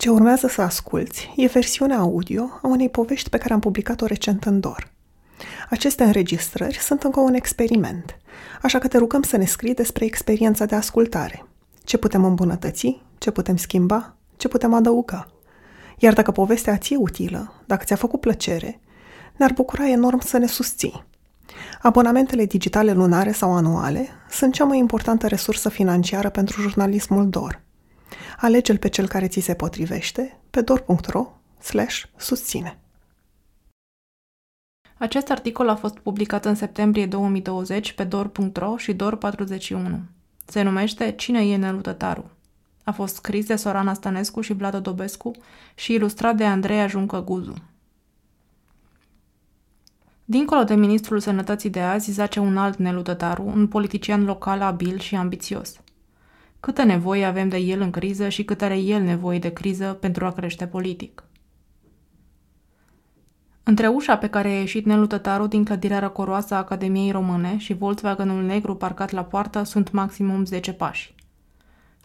Ce urmează să asculți e versiunea audio a unei povești pe care am publicat-o recent în DOR. Aceste înregistrări sunt încă un experiment, așa că te rugăm să ne scrii despre experiența de ascultare. Ce putem îmbunătăți, ce putem schimba, ce putem adăuga. Iar dacă povestea ți e utilă, dacă ți-a făcut plăcere, ne-ar bucura enorm să ne susții. Abonamentele digitale lunare sau anuale sunt cea mai importantă resursă financiară pentru jurnalismul DOR – Alege-l pe cel care ți se potrivește pe dor.ro susține. Acest articol a fost publicat în septembrie 2020 pe dor.ro și dor41. Se numește Cine e Nelu Tătaru? A fost scris de Sorana Stănescu și Vlad Dobescu și ilustrat de Andreea Juncă Guzu. Dincolo de ministrul sănătății de azi zace un alt Nelu Tătaru, un politician local abil și ambițios – câtă nevoie avem de el în criză și cât are el nevoie de criză pentru a crește politic. Între ușa pe care a ieșit Nelu Tătaru din clădirea răcoroasă a Academiei Române și Volkswagenul negru parcat la poartă sunt maximum 10 pași.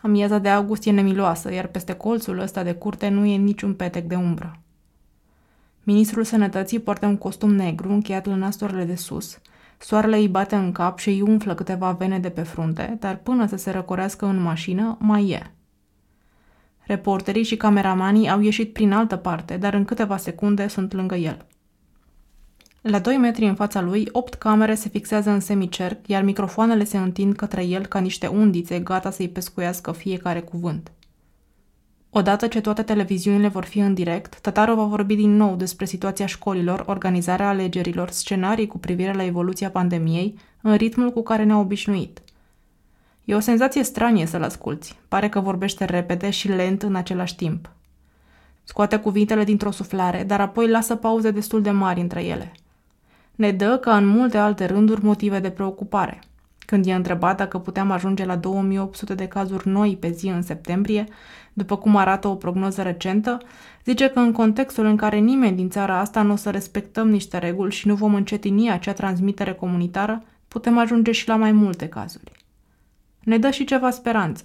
Amiaza de august e nemiloasă, iar peste colțul ăsta de curte nu e niciun petec de umbră. Ministrul Sănătății poartă un costum negru încheiat la nasturile de sus – Soarele îi bate în cap și îi umflă câteva vene de pe frunte, dar până să se răcorească în mașină, mai e. Reporterii și cameramanii au ieșit prin altă parte, dar în câteva secunde sunt lângă el. La 2 metri în fața lui, opt camere se fixează în semicerc, iar microfoanele se întind către el ca niște undițe gata să-i pescuiască fiecare cuvânt. Odată ce toate televiziunile vor fi în direct, Tataru va vorbi din nou despre situația școlilor, organizarea alegerilor, scenarii cu privire la evoluția pandemiei, în ritmul cu care ne-a obișnuit. E o senzație stranie să-l asculți. Pare că vorbește repede și lent în același timp. Scoate cuvintele dintr-o suflare, dar apoi lasă pauze destul de mari între ele. Ne dă, ca în multe alte rânduri, motive de preocupare – când i-a întrebat dacă puteam ajunge la 2800 de cazuri noi pe zi în septembrie, după cum arată o prognoză recentă, zice că în contextul în care nimeni din țara asta nu o să respectăm niște reguli și nu vom încetini acea transmitere comunitară, putem ajunge și la mai multe cazuri. Ne dă și ceva speranță.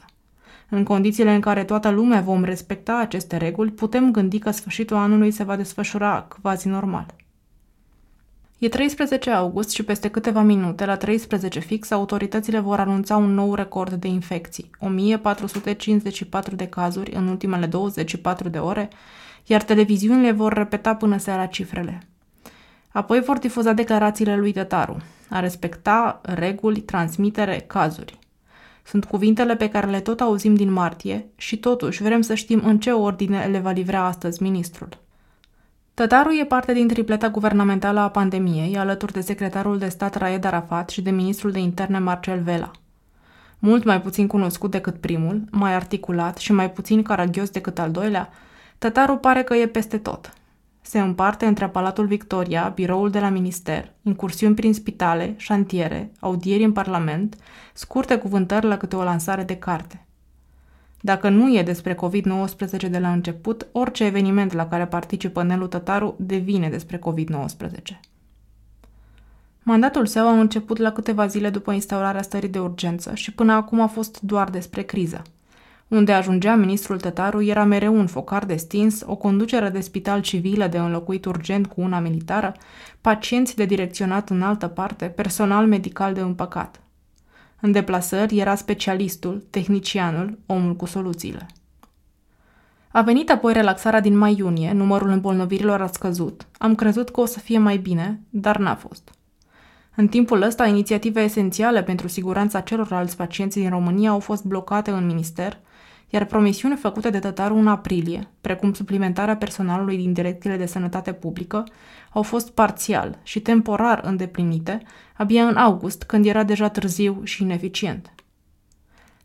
În condițiile în care toată lumea vom respecta aceste reguli, putem gândi că sfârșitul anului se va desfășura quasi normal. E 13 august și peste câteva minute, la 13 fix, autoritățile vor anunța un nou record de infecții, 1454 de cazuri în ultimele 24 de ore, iar televiziunile vor repeta până seara cifrele. Apoi vor difuza declarațiile lui Tătaru, a respecta reguli, transmitere, cazuri. Sunt cuvintele pe care le tot auzim din martie și totuși vrem să știm în ce ordine le va livra astăzi ministrul. Tătaru e parte din tripleta guvernamentală a pandemiei, alături de secretarul de stat Raed Arafat și de ministrul de interne Marcel Vela. Mult mai puțin cunoscut decât primul, mai articulat și mai puțin caragios decât al doilea, Tătaru pare că e peste tot. Se împarte între Palatul Victoria, biroul de la minister, incursiuni prin spitale, șantiere, audieri în parlament, scurte cuvântări la câte o lansare de carte – dacă nu e despre COVID-19 de la început, orice eveniment la care participă Nelu Tătaru devine despre COVID-19. Mandatul său a început la câteva zile după instaurarea stării de urgență și până acum a fost doar despre criză. Unde ajungea ministrul Tătaru era mereu un focar de stins, o conducere de spital civilă de înlocuit urgent cu una militară, pacienți de direcționat în altă parte, personal medical de împăcat – în deplasări era specialistul, tehnicianul, omul cu soluțiile. A venit apoi relaxarea din mai-iunie, numărul îmbolnăvirilor a scăzut. Am crezut că o să fie mai bine, dar n-a fost. În timpul ăsta, inițiative esențiale pentru siguranța celorlalți pacienți din România au fost blocate în minister, iar promisiuni făcute de Tătaru în aprilie, precum suplimentarea personalului din direcțiile de sănătate publică, au fost parțial și temporar îndeplinite, abia în august, când era deja târziu și ineficient.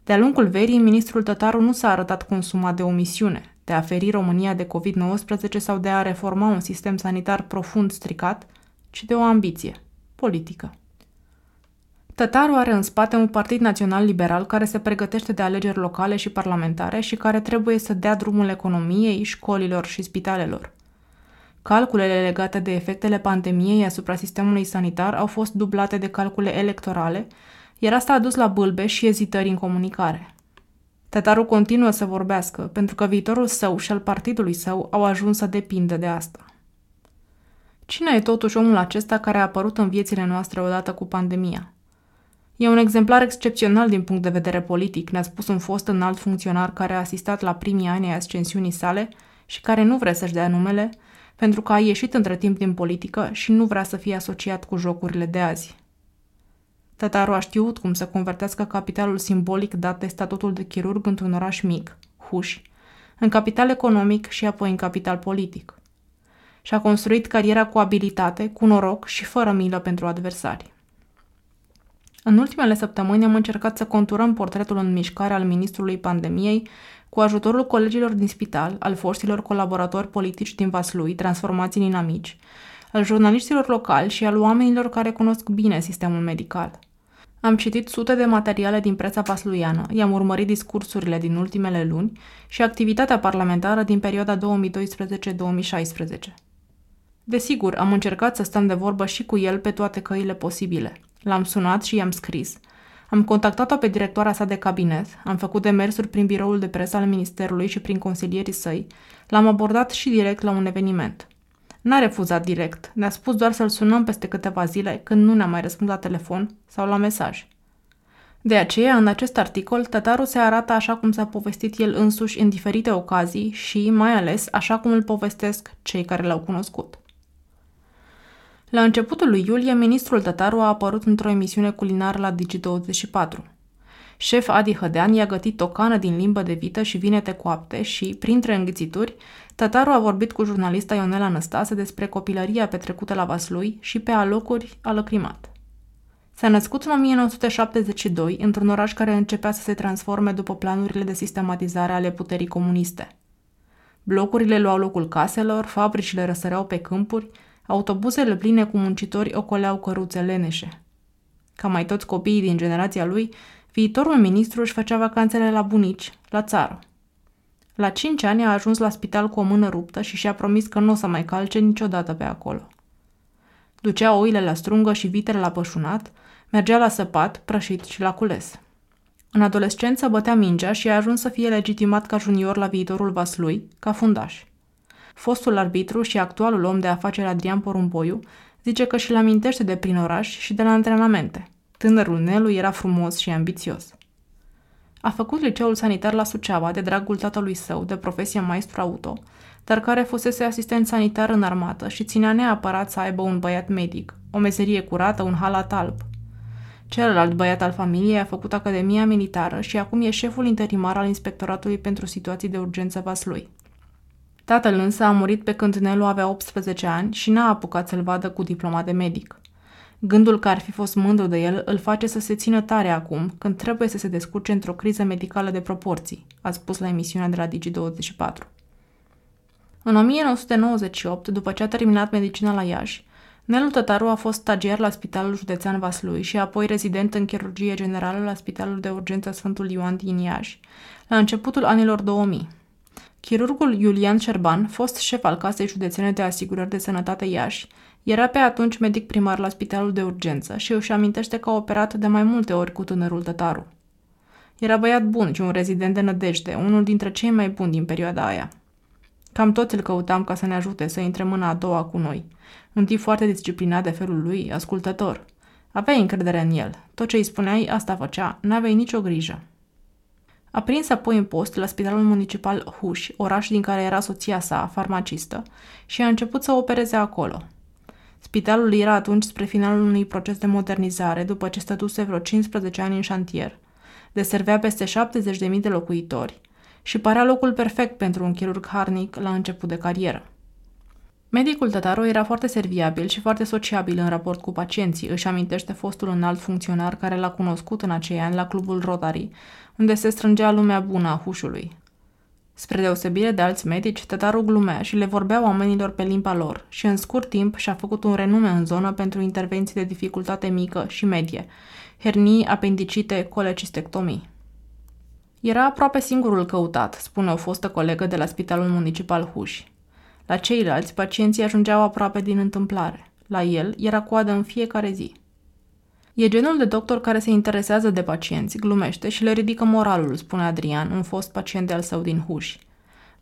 De-a lungul verii, ministrul Tătaru nu s-a arătat consumat de o misiune, de a feri România de COVID-19 sau de a reforma un sistem sanitar profund stricat, ci de o ambiție politică. Tătaru are în spate un partid național liberal care se pregătește de alegeri locale și parlamentare și care trebuie să dea drumul economiei, școlilor și spitalelor. Calculele legate de efectele pandemiei asupra sistemului sanitar au fost dublate de calcule electorale, iar asta a dus la bâlbe și ezitări în comunicare. Tătarul continuă să vorbească, pentru că viitorul său și al partidului său au ajuns să depindă de asta. Cine e totuși omul acesta care a apărut în viețile noastre odată cu pandemia? E un exemplar excepțional din punct de vedere politic, ne-a spus un fost înalt funcționar care a asistat la primii ani ai ascensiunii sale și care nu vrea să-și dea numele, pentru că a ieșit între timp din politică și nu vrea să fie asociat cu jocurile de azi. Tătaru a știut cum să convertească capitalul simbolic dat de statutul de chirurg într-un oraș mic, Huș, în capital economic și apoi în capital politic. Și a construit cariera cu abilitate, cu noroc și fără milă pentru adversari. În ultimele săptămâni am încercat să conturăm portretul în mișcare al ministrului pandemiei cu ajutorul colegilor din spital, al foștilor colaboratori politici din Vaslui, transformați în inamici, al jurnaliștilor locali și al oamenilor care cunosc bine sistemul medical. Am citit sute de materiale din presa vasluiană, i-am urmărit discursurile din ultimele luni și activitatea parlamentară din perioada 2012-2016. Desigur, am încercat să stăm de vorbă și cu el pe toate căile posibile. L-am sunat și i-am scris. Am contactat-o pe directoarea sa de cabinet, am făcut demersuri prin biroul de presă al ministerului și prin consilierii săi, l-am abordat și direct la un eveniment. N-a refuzat direct, ne-a spus doar să-l sunăm peste câteva zile când nu ne-a mai răspuns la telefon sau la mesaj. De aceea, în acest articol, tătarul se arată așa cum s-a povestit el însuși în diferite ocazii și, mai ales, așa cum îl povestesc cei care l-au cunoscut. La începutul lui iulie, ministrul Tătaru a apărut într-o emisiune culinară la Digi24. Șef Adi Hădean i-a gătit o cană din limbă de vită și vinete coapte și, printre înghițituri, Tătaru a vorbit cu jurnalista Ionela Năstase despre copilăria petrecută la Vaslui și pe alocuri a lăcrimat. S-a născut în 1972 într-un oraș care începea să se transforme după planurile de sistematizare ale puterii comuniste. Blocurile luau locul caselor, fabricile răsăreau pe câmpuri, autobuzele pline cu muncitori ocoleau căruțe leneșe. Ca mai toți copiii din generația lui, viitorul ministru își făcea vacanțele la bunici, la țară. La cinci ani a ajuns la spital cu o mână ruptă și și-a promis că nu o să mai calce niciodată pe acolo. Ducea oile la strungă și vitele la pășunat, mergea la săpat, prășit și la cules. În adolescență bătea mingea și a ajuns să fie legitimat ca junior la viitorul Vaslui, ca fundaș. Fostul arbitru și actualul om de afaceri Adrian Porumboiu zice că și-l amintește de prin oraș și de la antrenamente. Tânărul Nelu era frumos și ambițios. A făcut liceul sanitar la Suceava de dragul tatălui său, de profesie maestru auto, dar care fusese asistent sanitar în armată și ținea neapărat să aibă un băiat medic, o meserie curată, un halat alb. Celălalt băiat al familiei a făcut Academia Militară și acum e șeful interimar al Inspectoratului pentru Situații de Urgență Vaslui. Tatăl însă a murit pe când Nelu avea 18 ani și n-a apucat să-l vadă cu diploma de medic. Gândul că ar fi fost mândru de el îl face să se țină tare acum, când trebuie să se descurce într-o criză medicală de proporții, a spus la emisiunea de la Digi24. În 1998, după ce a terminat medicina la Iași, Nelu Tătaru a fost stagiar la Spitalul Județean Vaslui și apoi rezident în chirurgie generală la Spitalul de Urgență Sfântul Ioan din Iași, la începutul anilor 2000. Chirurgul Iulian Șerban, fost șef al Casei Județene de Asigurări de Sănătate Iași, era pe atunci medic primar la spitalul de urgență și își amintește că a operat de mai multe ori cu tânărul tătaru. Era băiat bun și un rezident de nădejde, unul dintre cei mai buni din perioada aia. Cam toți îl căutam ca să ne ajute să intre mâna a doua cu noi. Un tip foarte disciplinat de felul lui, ascultător. Aveai încredere în el. Tot ce îi spuneai, asta făcea. N-aveai nicio grijă. A prins apoi în post la Spitalul Municipal Huș, oraș din care era soția sa, farmacistă, și a început să opereze acolo. Spitalul era atunci spre finalul unui proces de modernizare, după ce stătuse vreo 15 ani în șantier. Deservea peste 70.000 de locuitori și părea locul perfect pentru un chirurg harnic la început de carieră. Medicul Tătaru era foarte serviabil și foarte sociabil în raport cu pacienții, își amintește fostul înalt funcționar care l-a cunoscut în acei ani la clubul Rotary, unde se strângea lumea bună a hușului. Spre deosebire de alți medici, tătarul glumea și le vorbea oamenilor pe limba lor și în scurt timp și-a făcut un renume în zonă pentru intervenții de dificultate mică și medie, hernii, apendicite, colecistectomii. Era aproape singurul căutat, spune o fostă colegă de la Spitalul Municipal Huși. La ceilalți, pacienții ajungeau aproape din întâmplare. La el era coadă în fiecare zi. E genul de doctor care se interesează de pacienți, glumește și le ridică moralul, spune Adrian, un fost pacient de-al său din Huși.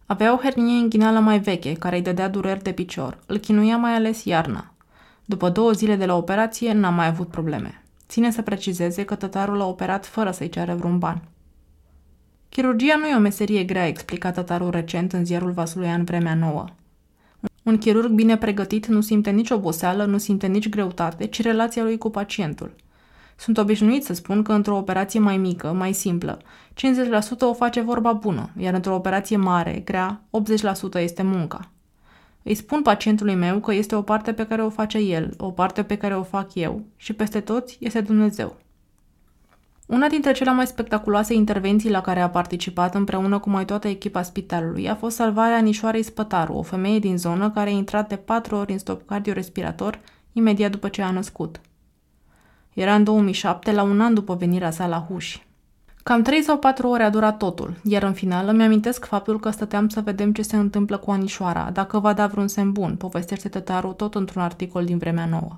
Avea o hernie inghinală mai veche, care îi dădea dureri de picior. Îl chinuia mai ales iarna. După două zile de la operație, n-a mai avut probleme. Ține să precizeze că tătarul a operat fără să-i ceară vreun ban. Chirurgia nu e o meserie grea, explica tătarul recent în ziarul Vasulian Vremea Nouă. Un chirurg bine pregătit nu simte nici oboseală, nu simte nici greutate, ci relația lui cu pacientul. Sunt obișnuit să spun că într-o operație mai mică, mai simplă, 50% o face vorba bună, iar într-o operație mare, grea, 80% este munca. Îi spun pacientului meu că este o parte pe care o face el, o parte pe care o fac eu și peste toți este Dumnezeu. Una dintre cele mai spectaculoase intervenții la care a participat împreună cu mai toată echipa spitalului a fost salvarea Nișoarei Spătaru, o femeie din zonă care a intrat de patru ori în stop cardiorespirator imediat după ce a născut. Era în 2007, la un an după venirea sa la Huși. Cam 3 sau 4 ore a durat totul, iar în final îmi amintesc faptul că stăteam să vedem ce se întâmplă cu Anișoara, dacă va da vreun semn bun, povestește tătarul tot într-un articol din vremea nouă.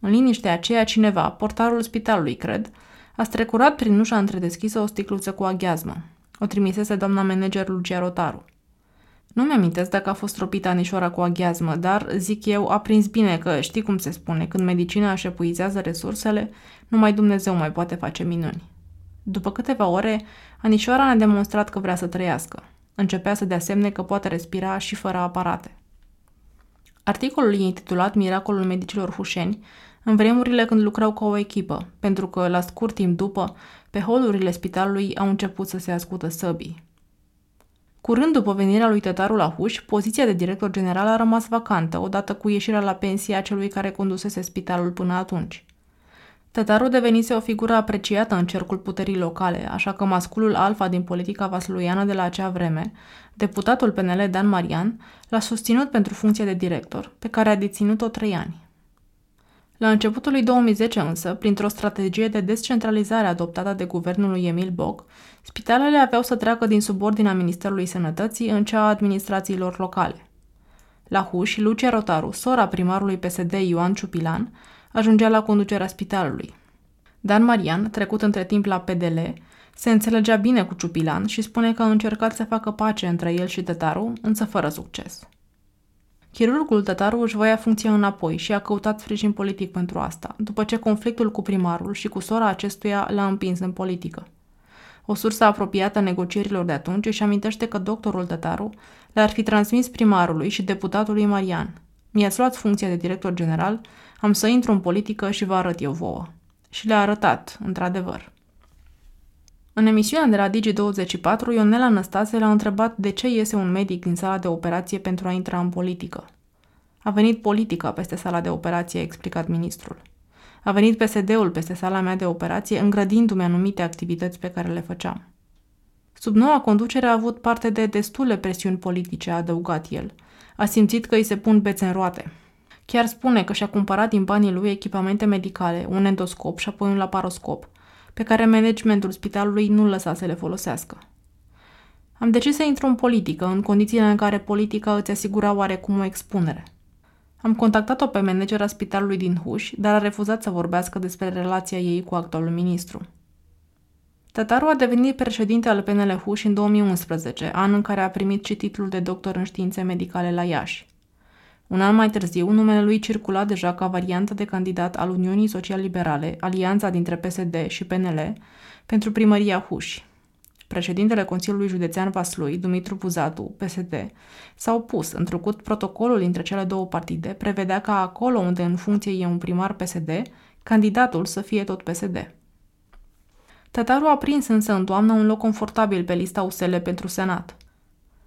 În liniștea aceea, cineva, portarul spitalului, cred, a strecurat prin ușa întredeschisă o sticluță cu aghiazmă. O trimisese doamna manager Lucia Rotaru. Nu mi-amintesc dacă a fost tropită anișoara cu aghiazmă, dar, zic eu, a prins bine că știi cum se spune, când medicina își epuizează resursele, numai Dumnezeu mai poate face minuni. După câteva ore, anișoara a demonstrat că vrea să trăiască. Începea să dea semne că poate respira și fără aparate. Articolul intitulat Miracolul medicilor hușeni, în vremurile când lucrau ca o echipă, pentru că, la scurt timp după, pe holurile spitalului au început să se ascută săbii. Curând după venirea lui Tătaru la Huș, poziția de director general a rămas vacantă, odată cu ieșirea la pensie a celui care condusese spitalul până atunci. Tătaru devenise o figură apreciată în cercul puterii locale, așa că masculul alfa din politica vasluiană de la acea vreme, deputatul PNL Dan Marian, l-a susținut pentru funcția de director, pe care a deținut-o trei ani. La începutul lui 2010 însă, printr-o strategie de descentralizare adoptată de guvernul lui Emil Boc, spitalele aveau să treacă din subordinea Ministerului Sănătății în cea a administrațiilor locale. La Huș, Lucia Rotaru, sora primarului PSD Ioan Ciupilan, ajungea la conducerea spitalului. Dan Marian, trecut între timp la PDL, se înțelegea bine cu Ciupilan și spune că a încercat să facă pace între el și tătaru, însă fără succes. Chirurgul tătaruș își voia funcția înapoi și a căutat sprijin politic pentru asta, după ce conflictul cu primarul și cu sora acestuia l-a împins în politică. O sursă apropiată a negocierilor de atunci își amintește că doctorul tătaru le-ar fi transmis primarului și deputatului Marian. Mi-ați luat funcția de director general, am să intru în politică și vă arăt eu vouă. Și le-a arătat, într-adevăr. În emisiunea de la Digi24, Ionela Năstase l-a întrebat de ce iese un medic din sala de operație pentru a intra în politică. A venit politica peste sala de operație, a explicat ministrul. A venit PSD-ul peste sala mea de operație, îngrădindu-mi anumite activități pe care le făceam. Sub noua conducere a avut parte de destule presiuni politice, a adăugat el. A simțit că îi se pun bețe în roate. Chiar spune că și-a cumpărat din banii lui echipamente medicale, un endoscop și apoi un laparoscop – pe care managementul spitalului nu lăsa să le folosească. Am decis să intru în politică, în condițiile în care politica îți asigura oarecum o expunere. Am contactat-o pe managera spitalului din Huș, dar a refuzat să vorbească despre relația ei cu actualul ministru. Tătaru a devenit președinte al PNL Huș în 2011, an în care a primit și titlul de doctor în științe medicale la Iași. Un an mai târziu, numele lui circula deja ca variantă de candidat al Uniunii Social-Liberale, alianța dintre PSD și PNL, pentru primăria Huși. Președintele Consiliului Județean Vaslui, Dumitru Buzatu, PSD, s-a opus, întrucut protocolul între cele două partide prevedea ca acolo unde în funcție e un primar PSD, candidatul să fie tot PSD. Tătaru a prins însă în toamnă un loc confortabil pe lista USL pentru Senat –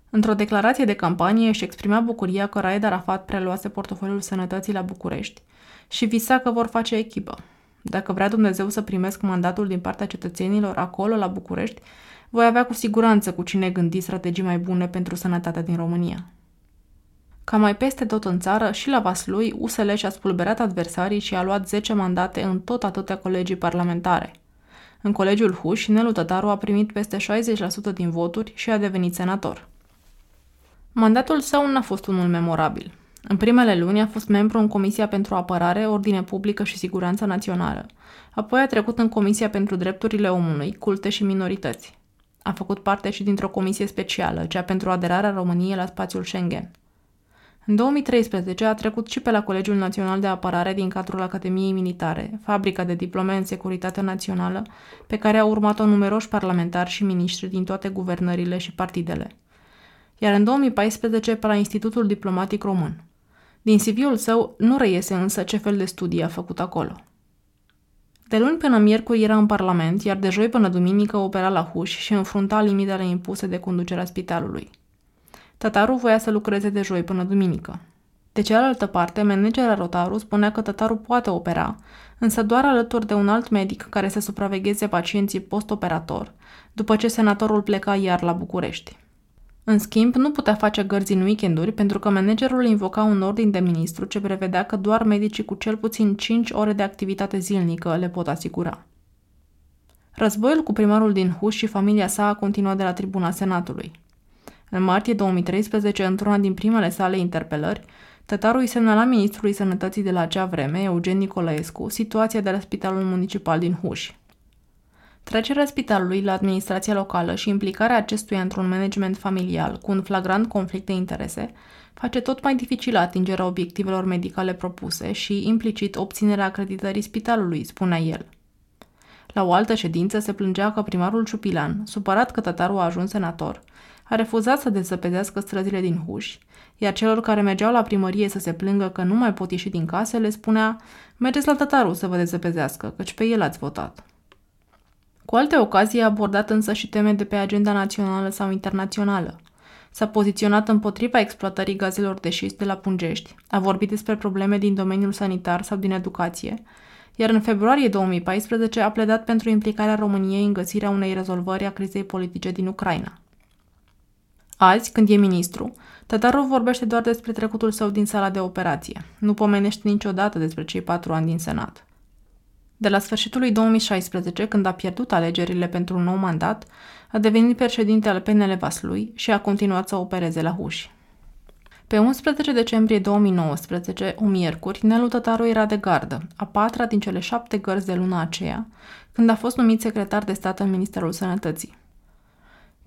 Într-o declarație de campanie își exprima bucuria că Raed Arafat preluase portofoliul sănătății la București și visa că vor face echipă. Dacă vrea Dumnezeu să primesc mandatul din partea cetățenilor acolo, la București, voi avea cu siguranță cu cine gândi strategii mai bune pentru sănătatea din România. Ca mai peste tot în țară, și la Vaslui, USL și-a spulberat adversarii și a luat 10 mandate în tot atâtea colegii parlamentare. În colegiul Huș, Nelu Tătaru a primit peste 60% din voturi și a devenit senator. Mandatul său n-a fost unul memorabil. În primele luni a fost membru în Comisia pentru Apărare, Ordine Publică și Siguranță Națională. Apoi a trecut în Comisia pentru Drepturile Omului, Culte și Minorități. A făcut parte și dintr-o comisie specială, cea pentru aderarea României la spațiul Schengen. În 2013 a trecut și pe la Colegiul Național de Apărare din cadrul Academiei Militare, fabrica de diplome în securitate națională, pe care au urmat-o numeroși parlamentari și miniștri din toate guvernările și partidele. Iar în 2014 pe la Institutul Diplomatic Român. Din CV-ul său nu reiese însă ce fel de studii a făcut acolo. De luni până miercuri era în Parlament, iar de joi până duminică opera la huș și înfrunta limitele impuse de conducerea spitalului. Tataru voia să lucreze de joi până duminică. De cealaltă parte, managerul Rotaru spunea că Tataru poate opera, însă doar alături de un alt medic care să supravegheze pacienții post-operator, după ce senatorul pleca iar la București. În schimb, nu putea face gărzi în weekenduri pentru că managerul invoca un ordin de ministru ce prevedea că doar medicii cu cel puțin 5 ore de activitate zilnică le pot asigura. Războiul cu primarul din Huș și familia sa a continuat de la tribuna Senatului. În martie 2013, într-una din primele sale interpelări, Tătaru îi semnala ministrului sănătății de la acea vreme, Eugen Nicolaescu, situația de la Spitalul Municipal din Huș. Trecerea spitalului la administrația locală și implicarea acestuia într-un management familial cu un flagrant conflict de interese face tot mai dificilă atingerea obiectivelor medicale propuse și, implicit, obținerea acreditării spitalului, spunea el. La o altă ședință se plângea că primarul Ciupilan, supărat că tătarul a ajuns senator, a refuzat să dezăpezească străzile din Huș, iar celor care mergeau la primărie să se plângă că nu mai pot ieși din case le spunea mergeți la tătarul să vă dezăpezească, căci pe el ați votat. Cu alte ocazii a abordat însă și teme de pe agenda națională sau internațională. S-a poziționat împotriva exploatării gazelor de șist de la Pungești, a vorbit despre probleme din domeniul sanitar sau din educație, iar în februarie 2014 a pledat pentru implicarea României în găsirea unei rezolvări a crizei politice din Ucraina. Azi, când e ministru, Tătarov vorbește doar despre trecutul său din sala de operație. Nu pomenește niciodată despre cei patru ani din Senat. De la sfârșitul lui 2016, când a pierdut alegerile pentru un nou mandat, a devenit președinte al PNL Vaslui și a continuat să opereze la Huși. Pe 11 decembrie 2019, o miercuri, Nelu Tătaru era de gardă, a patra din cele șapte gărzi de luna aceea, când a fost numit secretar de stat în Ministerul Sănătății.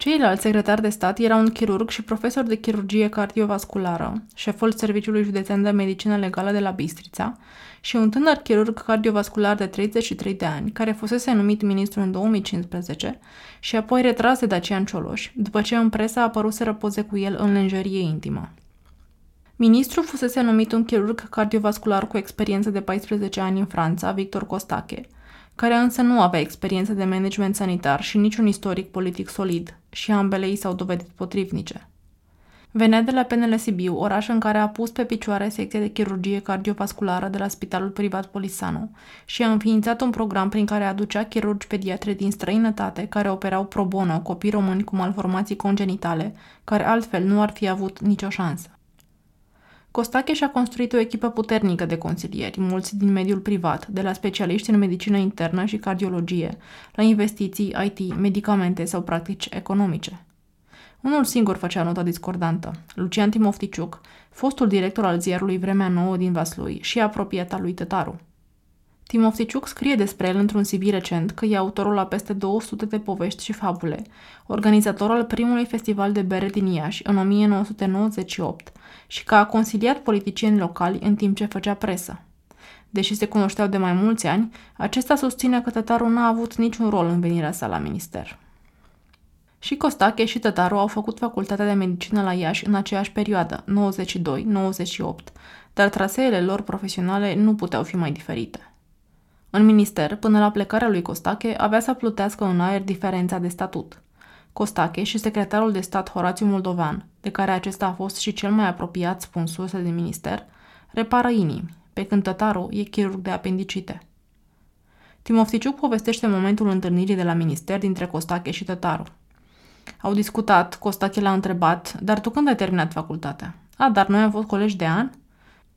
Ceilalți secretari de stat erau un chirurg și profesor de chirurgie cardiovasculară, șeful Serviciului Județean de Medicină Legală de la Bistrița și un tânăr chirurg cardiovascular de 33 de ani, care fusese numit ministru în 2015 și apoi retras de Dacian Cioloș, după ce în presă a apărut să răpoze cu el în lenjerie intimă. Ministrul fusese numit un chirurg cardiovascular cu experiență de 14 ani în Franța, Victor Costache, care însă nu avea experiență de management sanitar și niciun istoric politic solid, și ambele i s-au dovedit potrivnice. Venea de la PNL Sibiu, oraș în care a pus pe picioare secția de chirurgie cardiovasculară de la Spitalul Privat Polisano și a înființat un program prin care aducea chirurgi pediatre din străinătate care operau pro bono copii români cu malformații congenitale, care altfel nu ar fi avut nicio șansă. Costache și-a construit o echipă puternică de consilieri, mulți din mediul privat, de la specialiști în medicină internă și cardiologie, la investiții, IT, medicamente sau practici economice. Unul singur făcea nota discordantă, Lucian Timofticiuc, fostul director al ziarului Vremea Nouă din Vaslui și apropiat al lui Tătaru. Timofticiuc scrie despre el într-un CV recent că e autorul la peste 200 de povești și fabule, organizator al primului festival de bere din Iași în 1998 și că a consiliat politicieni locali în timp ce făcea presă. Deși se cunoșteau de mai mulți ani, acesta susține că Tătaru n-a avut niciun rol în venirea sa la minister. Și Costache și Tătaru au făcut facultatea de medicină la Iași în aceeași perioadă, 92-98, dar traseele lor profesionale nu puteau fi mai diferite. În minister, până la plecarea lui Costache, avea să plutească în aer diferența de statut. Costache și secretarul de stat Horațiu Moldovan, de care acesta a fost și cel mai apropiat, spun surse din minister, repară inimi, pe când tătarul e chirurg de apendicite. Timofticiuc povestește momentul întâlnirii de la minister dintre Costache și tătarul. Au discutat, Costache l-a întrebat, dar tu când ai terminat facultatea? A, dar noi am fost colegi de an?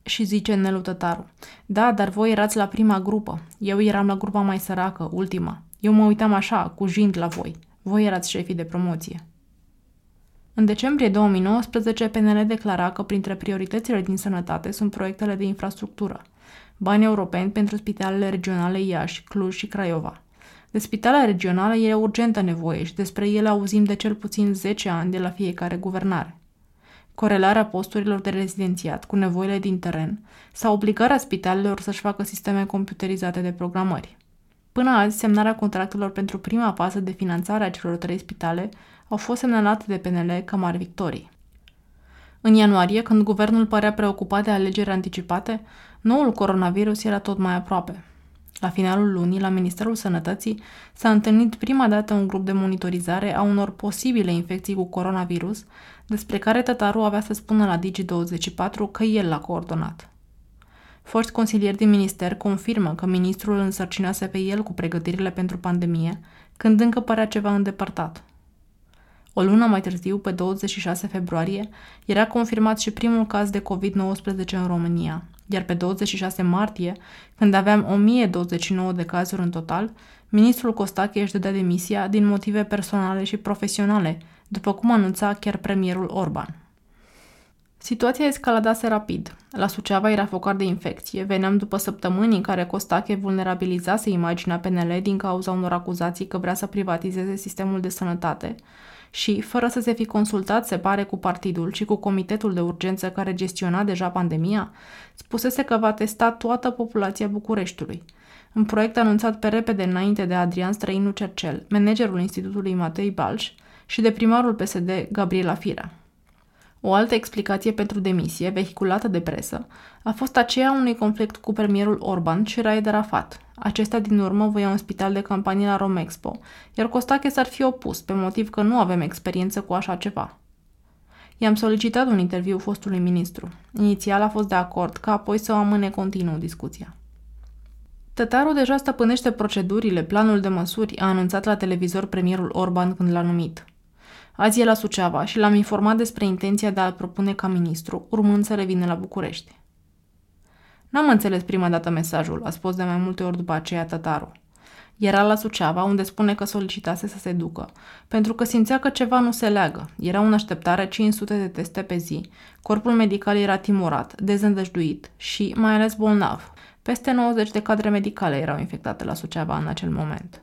Și zice Nelu Tătaru, da, dar voi erați la prima grupă. Eu eram la grupa mai săracă, ultima. Eu mă uitam așa, cu jind la voi. Voi erați șefii de promoție. În decembrie 2019, PNL declara că printre prioritățile din sănătate sunt proiectele de infrastructură, bani europeni pentru spitalele regionale Iași, Cluj și Craiova. De spitale regionale e urgentă nevoie și despre ele auzim de cel puțin 10 ani de la fiecare guvernare. Corelarea posturilor de rezidențiat cu nevoile din teren sau obligarea spitalelor să-și facă sisteme computerizate de programări. Până azi, semnarea contractelor pentru prima fază de finanțare a celor trei spitale au fost semnalate de PNL ca mari victorii. În ianuarie, când guvernul părea preocupat de alegeri anticipate, noul coronavirus era tot mai aproape. La finalul lunii, la Ministerul Sănătății, s-a întâlnit prima dată un grup de monitorizare a unor posibile infecții cu coronavirus, despre care Tătaru avea să spună la Digi24 că el l-a coordonat. Forți consilieri din minister confirmă că ministrul însărcinase pe el cu pregătirile pentru pandemie, când încă părea ceva îndepărtat. O lună mai târziu, pe 26 februarie, era confirmat și primul caz de COVID-19 în România, iar pe 26 martie, când aveam 1029 de cazuri în total, ministrul Costache își dădea demisia din motive personale și profesionale, după cum anunța chiar premierul Orban. Situația escaladase rapid. La Suceava era focar de infecție. Veneam după săptămâni în care Costache vulnerabilizase imaginea PNL din cauza unor acuzații că vrea să privatizeze sistemul de sănătate și, fără să se fi consultat, se pare, cu partidul și cu comitetul de urgență care gestiona deja pandemia, spusese că va testa toată populația Bucureștiului. Un proiect anunțat pe repede înainte de Adrian Străinu Cercel, managerul Institutului Matei Balș, și de primarul PSD Gabriela Firea. O altă explicație pentru demisie, vehiculată de presă, a fost aceea unui conflict cu premierul Orban și Raed Arafat. Acesta din urmă voia un spital de campanie la Romexpo, iar Costache s-ar fi opus, pe motiv că nu avem experiență cu așa ceva. I-am solicitat un interviu fostului ministru. Inițial a fost de acord, ca apoi să o amâne continuu discuția. Tătarul deja stăpânește procedurile, planul de măsuri, a anunțat la televizor premierul Orban când l-a numit. Azi e la Suceava și l-am informat despre intenția de a-l propune ca ministru, urmând să revină la București. N-am înțeles prima dată mesajul, a spus de mai multe ori după aceea tătarul. Era la Suceava, unde spune că solicitase să se ducă, pentru că simțea că ceva nu se leagă. Era în așteptare 500 de teste pe zi, corpul medical era timorat, dezîndăjduit și, mai ales, bolnav. Peste 90 de cadre medicale erau infectate la Suceava în acel moment.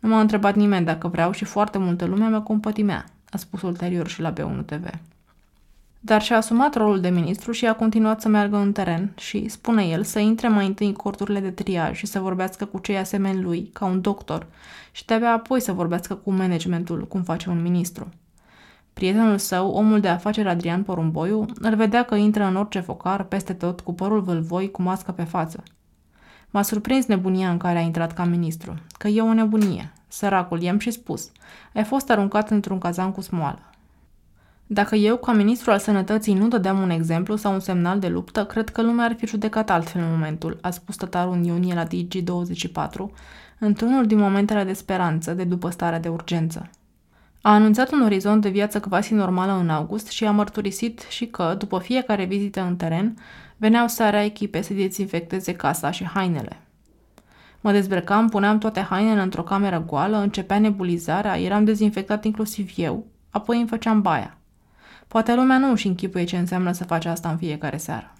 Nu m-a întrebat nimeni dacă vreau și foarte multă lume mă compătimea, a spus ulterior și la B1 TV. Dar și-a asumat rolul de ministru și a continuat să meargă în teren și, spune el, să intre mai întâi în corturile de triaj și să vorbească cu cei asemeni lui, ca un doctor, și de-abia apoi să vorbească cu managementul, cum face un ministru. Prietenul său, omul de afaceri Adrian Porumboiu, îl vedea că intră în orice focar, peste tot, cu părul vâlvoi, cu mască pe față. M-a surprins nebunia în care a intrat ca ministru, că e o nebunie. Săracul, i-am și spus. Ai fost aruncat într-un cazan cu smoală. Dacă eu, ca ministru al sănătății, nu dădeam un exemplu sau un semnal de luptă, cred că lumea ar fi judecat altfel în momentul, a spus tătarul în iunie la Digi24, într-unul din momentele de speranță de după starea de urgență. A anunțat un orizont de viață quasi normală în august și a mărturisit și că, după fiecare vizită în teren, veneau seara echipe să dezinfecteze casa și hainele. Mă dezbrăcam, puneam toate hainele într-o cameră goală, începea nebulizarea, eram dezinfectat inclusiv eu, apoi îmi făceam baia. Poate lumea nu își închipuie ce înseamnă să faci asta în fiecare seară.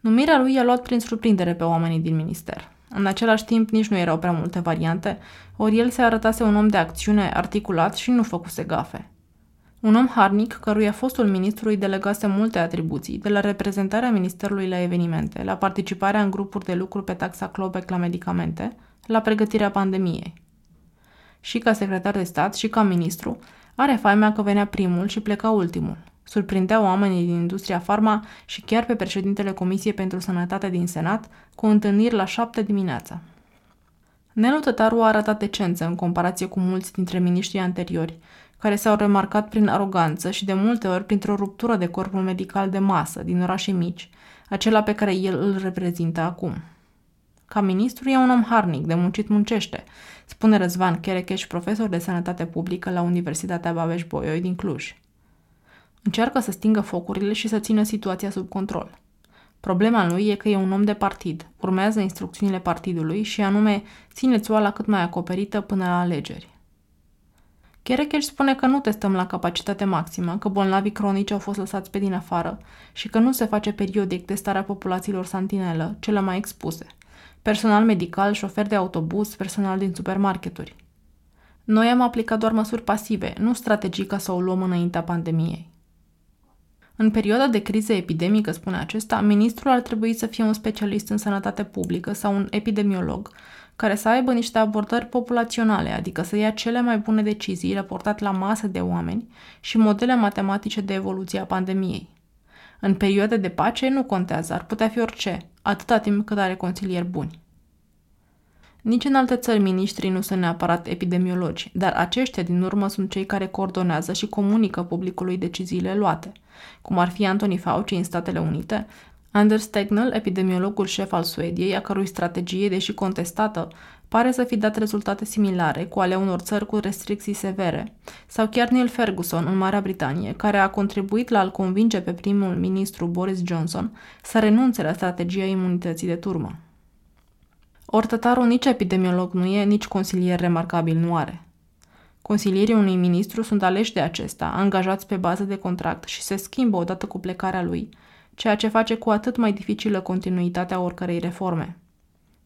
Numirea lui i-a luat prin surprindere pe oamenii din minister. În același timp, nici nu erau prea multe variante, ori el se arătase un om de acțiune articulat și nu făcuse gafe. Un om harnic, căruia fostul ministru îi delegase multe atribuții, de la reprezentarea ministerului la evenimente, la participarea în grupuri de lucru pe taxa Clobec la medicamente, la pregătirea pandemiei. Și ca secretar de stat și ca ministru, are faimea că venea primul și pleca ultimul. Surprindea oamenii din industria farma și chiar pe președintele Comisiei pentru Sănătate din Senat cu întâlniri la șapte dimineața. Nelu Tătaru a arătat decență în comparație cu mulți dintre miniștrii anteriori, care s-au remarcat prin aroganță și de multe ori printr-o ruptură de corpul medical de masă din orașe mici, acela pe care el îl reprezintă acum. Ca ministru e un om harnic, de muncit muncește, spune Răzvan Cherecheș, profesor de sănătate publică la Universitatea Babeș-Bolyai din Cluj. Încearcă să stingă focurile și să țină situația sub control. Problema lui e că e un om de partid, urmează instrucțiunile partidului și anume ține țoala cât mai acoperită până la alegeri. Cherecheș spune că nu testăm la capacitate maximă, că bolnavii cronici au fost lăsați pe din afară și că nu se face periodic testarea populațiilor santinelă, cele mai expuse. Personal medical, șofer de autobuz, personal din supermarketuri. Noi am aplicat doar măsuri pasive, nu strategii ca să o luăm înaintea pandemiei. În perioada de criză epidemică, spune acesta, ministrul ar trebui să fie un specialist în sănătate publică sau un epidemiolog, care să aibă niște abordări populaționale, adică să ia cele mai bune decizii raportate la masă de oameni și modele matematice de evoluție a pandemiei. În perioade de pace nu contează, ar putea fi orice, atâta timp cât are consilieri buni. Nici în alte țări miniștrii nu sunt neapărat epidemiologi, dar aceștia din urmă sunt cei care coordonează și comunică publicului deciziile luate, cum ar fi Anthony Fauci în Statele Unite, Anders Tegnell, epidemiologul șef al Suediei, a cărui strategie, deși contestată, pare să fi dat rezultate similare cu ale unor țări cu restricții severe, sau chiar Neil Ferguson în Marea Britanie, care a contribuit la a-l convinge pe primul ministru Boris Johnson să renunțe la strategia imunității de turmă. Ori tătarul nici epidemiolog nu e, nici consilier remarcabil nu are. Consilierii unui ministru sunt aleși de acesta, angajați pe bază de contract și se schimbă odată cu plecarea lui, ceea ce face cu atât mai dificilă continuitatea oricărei reforme.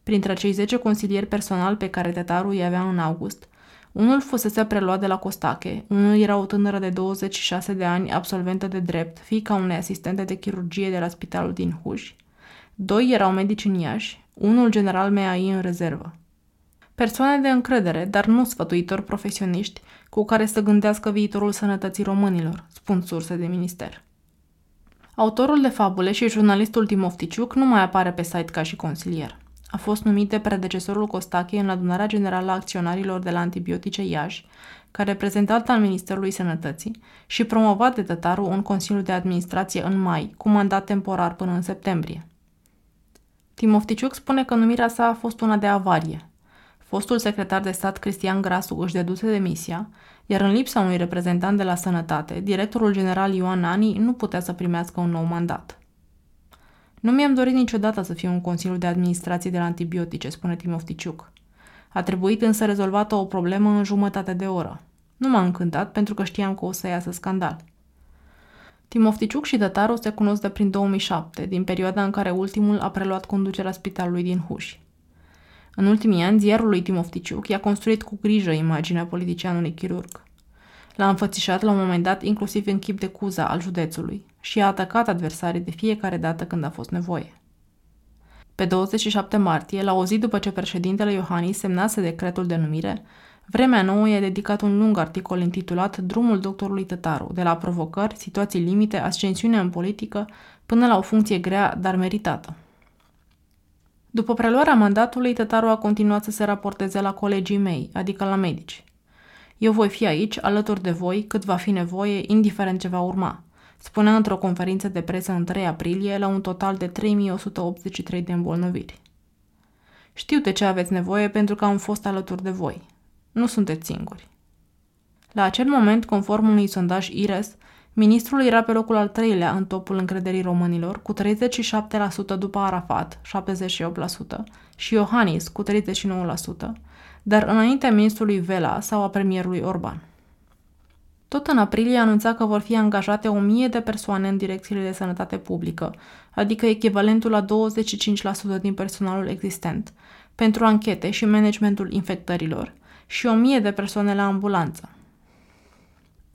Printre cei 10 consilieri personal pe care Tetaru îi avea în august, unul fusese preluat de la Costache, unul era o tânără de 26 de ani, absolventă de drept, fiica unei asistente de chirurgie de la spitalul din Huș. Doi erau medici în Iași, unul general MEAI în rezervă. Persoane de încredere, dar nu sfătuitori profesioniști, cu care să gândească viitorul sănătății românilor, spun surse de minister. Autorul de fabule și jurnalistul Timofticiuc nu mai apare pe site ca și consilier. A fost numit de predecesorul Costache în adunarea generală a acționarilor de la antibiotice Iași, ca reprezentant al Ministerului Sănătății și promovat de Tătaru în Consiliul de Administrație în mai, cu mandat temporar până în septembrie. Timofticiuc spune că numirea sa a fost una de avarie. Fostul secretar de stat Cristian Grasu își deduse demisia, iar în lipsa unui reprezentant de la sănătate, directorul general Ioan Ani nu putea să primească un nou mandat. Nu mi-am dorit niciodată să fiu un consiliu de administrație de la antibiotice, spune Timofticiuc. A trebuit însă rezolvată o problemă în jumătate de oră. Nu m-a încântat pentru că știam că o să iasă scandal. Timofticiuc și Tătaru se cunosc de prin 2007, din perioada în care ultimul a preluat conducerea spitalului din Huși. În ultimii ani, ziarul lui Timofticiuc i-a construit cu grijă imaginea politicianului chirurg. L-a înfățișat la un moment dat inclusiv în chip de cuza al județului și a atacat adversarii de fiecare dată când a fost nevoie. Pe 27 martie, la o zi după ce președintele Iohannis semnase decretul de numire, Vremea nouă i-a dedicat un lung articol intitulat Drumul doctorului Tătaru, de la provocări, situații limite, ascensiune în politică, până la o funcție grea, dar meritată. După preluarea mandatului, Tătaru a continuat să se raporteze la colegii mei, adică la medici. Eu voi fi aici, alături de voi, cât va fi nevoie, indiferent ce va urma, spunea într-o conferință de presă în 3 aprilie la un total de 3183 de îmbolnăviri. Știu de ce aveți nevoie pentru că am fost alături de voi. Nu sunteți singuri. La acel moment, conform unui sondaj IRES, ministrul era pe locul al treilea în topul încrederii românilor, cu 37% după Arafat, 78%, și Iohannis, cu 39%, dar înaintea ministrului Vela sau a premierului Orban. Tot în aprilie anunța că vor fi angajate 1000 de persoane în direcțiile de sănătate publică, adică echivalentul la 25% din personalul existent, pentru anchete și managementul infectărilor, și o mie de persoane la ambulanță.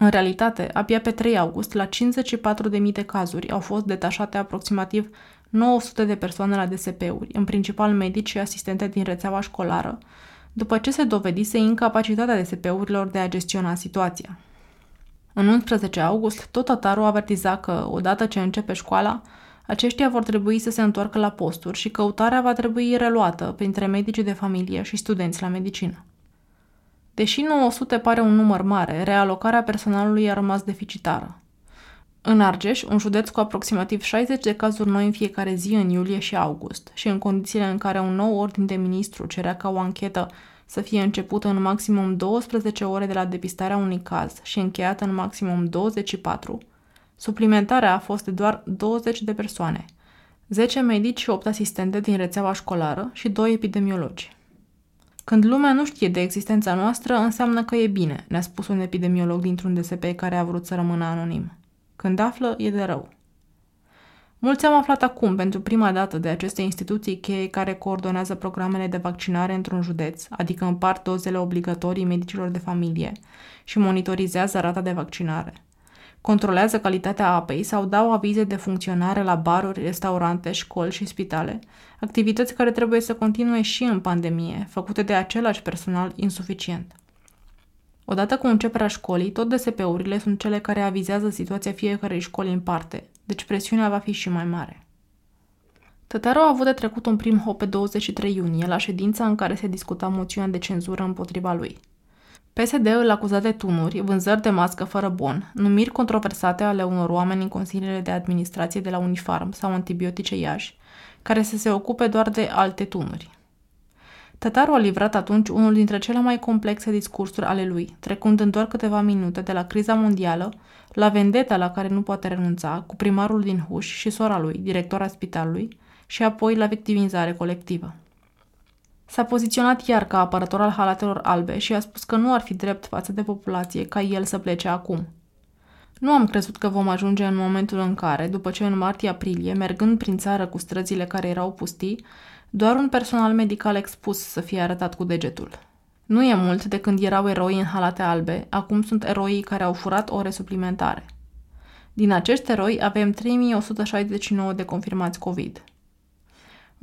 În realitate, abia pe 3 august, la 54.000 de cazuri, au fost detașate aproximativ 900 de persoane la DSP-uri, în principal medici și asistente din rețeaua școlară, după ce se dovedise incapacitatea DSP-urilor de a gestiona situația. În 11 august, tot Tataru avertiza că, odată ce începe școala, aceștia vor trebui să se întoarcă la posturi și căutarea va trebui reluată printre medicii de familie și studenți la medicină. Deși 900 pare un număr mare, realocarea personalului a rămas deficitară. În Argeș, un județ cu aproximativ 60 de cazuri noi în fiecare zi în iulie și august, și în condițiile în care un nou ordin de ministru cerea ca o anchetă să fie începută în maximum 12 ore de la depistarea unui caz și încheiată în maximum 24, suplimentarea a fost de doar 20 de persoane, 10 medici și 8 asistente din rețeaua școlară și 2 epidemiologi. Când lumea nu știe de existența noastră, înseamnă că e bine, ne-a spus un epidemiolog dintr-un DSP care a vrut să rămână anonim. Când află, e de rău. Mulți am aflat acum, pentru prima dată, de aceste instituții cheie care coordonează programele de vaccinare într-un județ, adică împart dozele obligatorii medicilor de familie și monitorizează rata de vaccinare. Controlează calitatea apei sau dau avize de funcționare la baruri, restaurante, școli și spitale, activități care trebuie să continue și în pandemie, făcute de același personal insuficient. Odată cu începerea școlii, tot DSP-urile sunt cele care avizează situația fiecarei școli în parte, deci presiunea va fi și mai mare. Tătaru a avut de trecut un prim hop pe 23 iunie, la ședința în care se discuta moțiunea de cenzură împotriva lui. PSD îl acuza de tunuri, vânzări de mască fără bon, numiri controversate ale unor oameni în consiliile de administrație de la Unifarm sau antibiotice Iași, care să se ocupe doar de alte tunuri. Tătaru a livrat atunci unul dintre cele mai complexe discursuri ale lui, trecând în doar câteva minute de la criza mondială la vendeta la care nu poate renunța cu primarul din Huș și sora lui, directora spitalului, și apoi la victimizare colectivă. S-a poziționat iar ca apărător al halatelor albe și a spus că nu ar fi drept față de populație ca el să plece acum. Nu am crezut că vom ajunge în momentul în care, după ce în martie-aprilie, mergând prin țară cu străzile care erau pustii, doar un personal medical expus să fie arătat cu degetul. Nu e mult de când erau eroi în halate albe, acum sunt eroii care au furat ore suplimentare. Din acești eroi avem 3169 de confirmați COVID.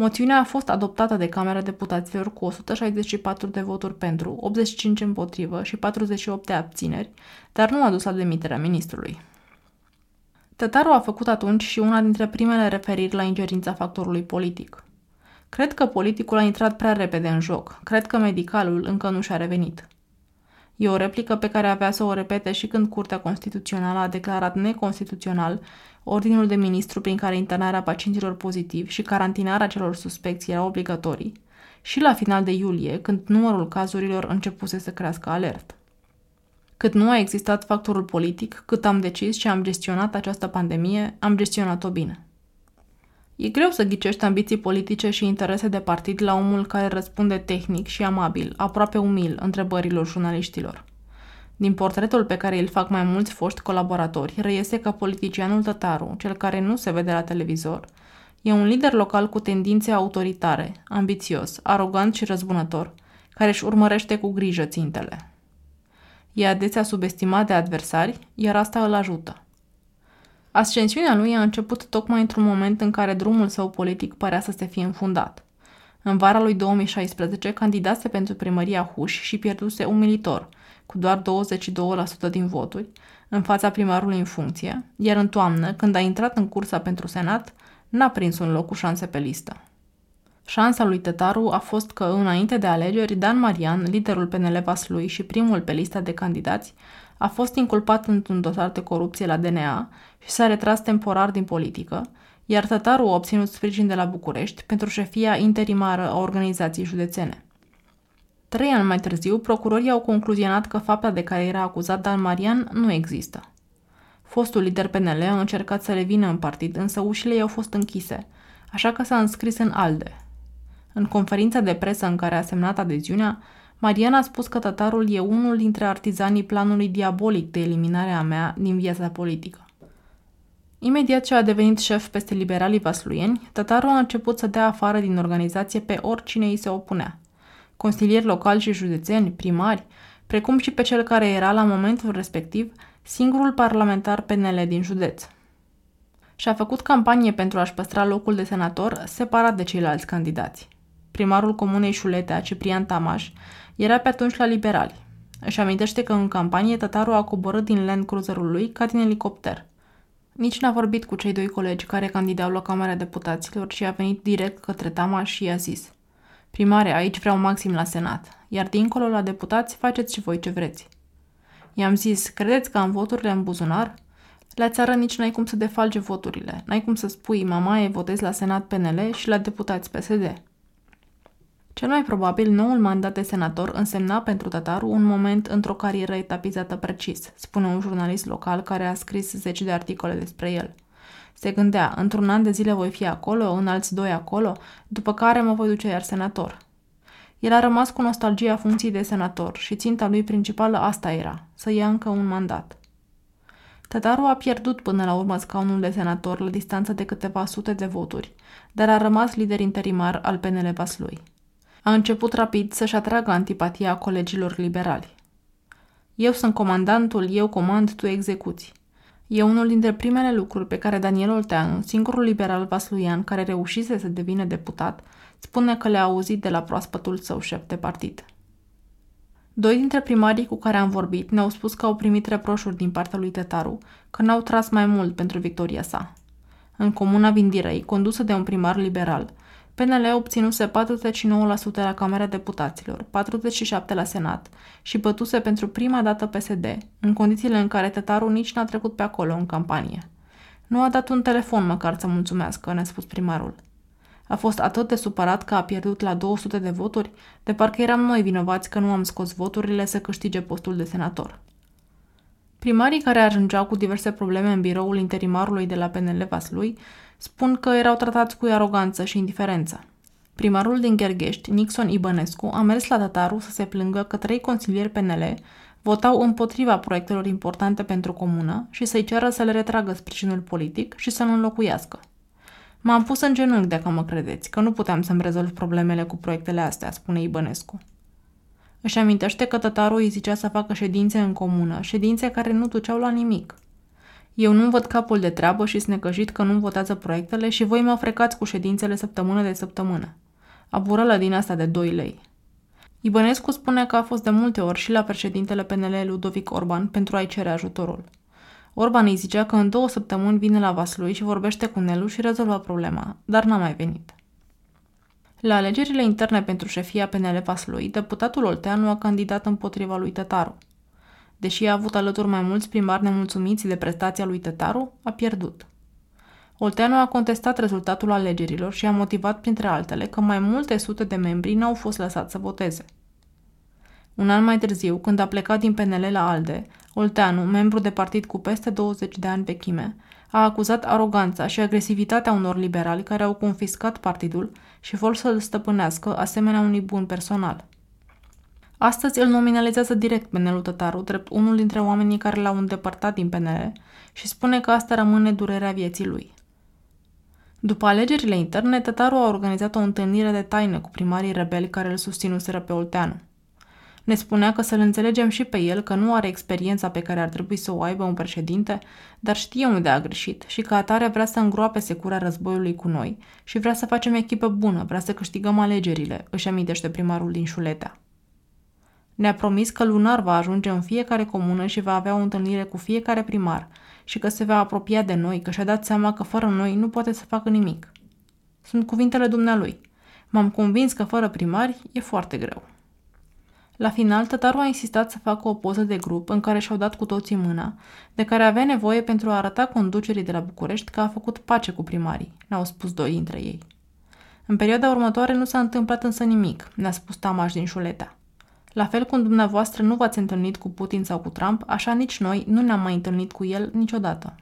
Moțiunea a fost adoptată de Camera Deputaților cu 164 de voturi pentru, 85 împotrivă și 48 de abțineri, dar nu a dus la demiterea ministrului. Tătaru a făcut atunci și una dintre primele referiri la ingerința factorului politic. Cred că politicul a intrat prea repede în joc. Cred că medicalul încă nu și-a revenit. E o replică pe care avea să o repete și când Curtea Constituțională a declarat neconstituțional ordinul de ministru prin care internarea pacienților pozitivi și carantinarea celor suspecți erau obligatorii, și la final de iulie, când numărul cazurilor începuse să crească alert. Cât nu a existat factorul politic, cât am decis și am gestionat această pandemie, am gestionat-o bine. E greu să ghicești ambiții politice și interese de partid la omul care răspunde tehnic și amabil, aproape umil, întrebărilor jurnaliștilor. Din portretul pe care îl fac mai mulți foști colaboratori, reiese că politicianul tătaru, cel care nu se vede la televizor, e un lider local cu tendințe autoritare, ambițios, arogant și răzbunător, care își urmărește cu grijă țintele. E adesea subestimat de adversari, iar asta îl ajută. Ascensiunea lui a început tocmai într-un moment în care drumul său politic părea să se fie înfundat. În vara lui 2016 candidase pentru primăria Huș și pierduse umilitor, cu doar 22% din voturi, în fața primarului în funcție, iar în toamnă, când a intrat în cursa pentru senat, n-a prins un loc cu șanse pe listă. Șansa lui Tătaru a fost că, înainte de alegeri, Dan Marian, liderul PNL Vaslui și primul pe lista de candidați, a fost inculpat într-un dosar de corupție la DNA și s-a retras temporar din politică, iar Tătaru a obținut sprijin de la București pentru șefia interimară a organizației județene. Trei ani mai târziu, procurorii au concluzionat că fapta de care era acuzat Dan Marian nu există. Fostul lider PNL a încercat să revină în partid, însă ușile i-au fost închise, așa că s-a înscris în ALDE. În conferința de presă în care a semnat adeziunea, Mariana a spus că tătarul e unul dintre artizanii planului diabolic de eliminare a mea din viața politică. Imediat ce a devenit șef peste liberalii vasluieni, tătarul a început să dea afară din organizație pe oricine îi se opunea. Consilieri locali și județeni, primari, precum și pe cel care era la momentul respectiv singurul parlamentar PNL din județ. Și-a făcut campanie pentru a-și păstra locul de senator separat de ceilalți candidați. Primarul comunei Șuletea, Ciprian Tamaș, era pe atunci la liberali. Își amintește că în campanie tătarul a coborât din Land Cruiserul lui ca din elicopter. Nici n-a vorbit cu cei doi colegi care candidau la Camera Deputaților, ci a venit direct către Tama și i-a zis Primare, aici vreau maxim la Senat, iar dincolo la deputați faceți și voi ce vreți. I-am zis, credeți că am voturile în buzunar? La țară nici n-ai cum să defalge voturile. N-ai cum să spui, mamaie, votezi la Senat PNL și la deputați PSD. Cel mai probabil, noul mandat de senator însemna pentru Tataru un moment într-o carieră etapizată precis, spune un jurnalist local care a scris zeci de articole despre el. Se gândea, într-un an de zile voi fi acolo, în alți doi acolo, după care mă voi duce iar senator. El a rămas cu nostalgia funcției de senator și ținta lui principală asta era, să ia încă un mandat. Tătaru a pierdut până la urmă scaunul de senator la distanță de câteva sute de voturi, dar a rămas lider interimar al PNL Vaslui. A început rapid să-și atragă antipatia colegilor liberali. Eu sunt comandantul, eu comand, tu execuți. E unul dintre primele lucruri pe care Daniel Olteanu, singurul liberal vasluian care reușise să devină deputat, spune că le-a auzit de la proaspătul său șef de partid. Doi dintre primarii cu care am vorbit ne-au spus că au primit reproșuri din partea lui Tătaru, că n-au tras mai mult pentru victoria sa. În comuna Vindirei, condusă de un primar liberal, PNL obținuse 49% la Camera Deputaților, 47% la Senat și bătuse pentru prima dată PSD, în condițiile în care Tătaru nici n-a trecut pe acolo în campanie. Nu a dat un telefon măcar să mulțumească, ne-a spus primarul. A fost atât de supărat că a pierdut la 200 de voturi, de parcă eram noi vinovați că nu am scos voturile să câștige postul de senator. Primarii care ajungeau cu diverse probleme în biroul interimarului de la PNL Vaslui spun că erau tratați cu aroganță și indiferență. Primarul din Gherghești, Nixon Ibănescu, a mers la Tataru să se plângă că trei consilieri PNL votau împotriva proiectelor importante pentru comună și să-i ceară să le retragă sprijinul politic și să nu înlocuiască. M-am pus în genunchi dacă mă credeți, că nu puteam să-mi rezolv problemele cu proiectele astea, spune Ibănescu. Își amintește că tătarul îi zicea să facă ședințe în comună, ședințe care nu duceau la nimic. Eu nu văd capul de treabă și snecăjit că nu votează proiectele și voi mă frecați cu ședințele săptămână de săptămână. Aburălă din asta de 2 lei. Ibănescu spune că a fost de multe ori și la președintele PNL Ludovic Orban pentru a-i cere ajutorul. Orban îi zicea că în două săptămâni vine la Vaslui și vorbește cu Nelu și rezolvă problema, dar n-a mai venit. La alegerile interne pentru șefia PNL Vaslui, deputatul Olteanu a candidat împotriva lui Tătaru. Deși a avut alături mai mulți primari nemulțumiți de prestația lui Tătaru, a pierdut. Olteanu a contestat rezultatul alegerilor și a motivat, printre altele, că mai multe sute de membri n-au fost lăsați să voteze. Un an mai târziu, când a plecat din PNL la ALDE, Olteanu, membru de partid cu peste 20 de ani vechime, a acuzat aroganța și agresivitatea unor liberali care au confiscat partidul și vor să-l stăpânească asemenea unui bun personal. Astăzi îl nominalizează direct pe Nelu Tătaru, drept unul dintre oamenii care l-au îndepărtat din PNL și spune că asta rămâne durerea vieții lui. După alegerile interne, Tătaru a organizat o întâlnire de taină cu primarii rebeli care îl susținuseră pe Olteanu. Ne spunea că să-l înțelegem și pe el că nu are experiența pe care ar trebui să o aibă un președinte, dar știe unde a greșit și că atare vrea să îngroape secura războiului cu noi și vrea să facem echipă bună, vrea să câștigăm alegerile, își amintește primarul din Șuletea. Ne-a promis că lunar va ajunge în fiecare comună și va avea o întâlnire cu fiecare primar și că se va apropia de noi, că și-a dat seama că fără noi nu poate să facă nimic. Sunt cuvintele dumnealui. M-am convins că fără primari e foarte greu. La final, tătarul a insistat să facă o poză de grup în care și-au dat cu toții mâna, de care avea nevoie pentru a arăta conducerii de la București că a făcut pace cu primarii, ne-au spus doi dintre ei. În perioada următoare nu s-a întâmplat însă nimic, ne-a spus Tamaș din Șuletea. La fel cum dumneavoastră nu v-ați întâlnit cu Putin sau cu Trump, așa nici noi nu ne-am mai întâlnit cu el niciodată.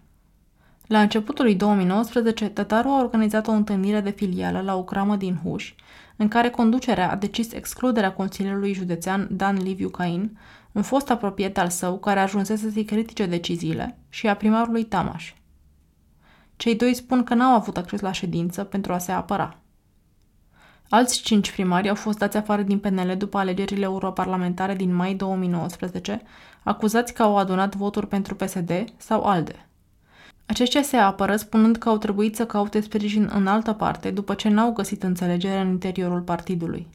La începutul lui 2019, Tătaru a organizat o întâlnire de filială la o cramă din Huș, în care conducerea a decis excluderea consilierului județean Dan Liviu Cain, un fost apropiat al său care ajunsese să-i critique deciziile, și a primarului Tamaș. Cei doi spun că n-au avut acces la ședință pentru a se apăra. Alți cinci primari au fost dați afară din PNL după alegerile europarlamentare din mai 2019, acuzați că au adunat voturi pentru PSD sau ALDE. Aceștia se apără spunând că au trebuit să caute sprijin în altă parte după ce n-au găsit înțelegere în interiorul partidului.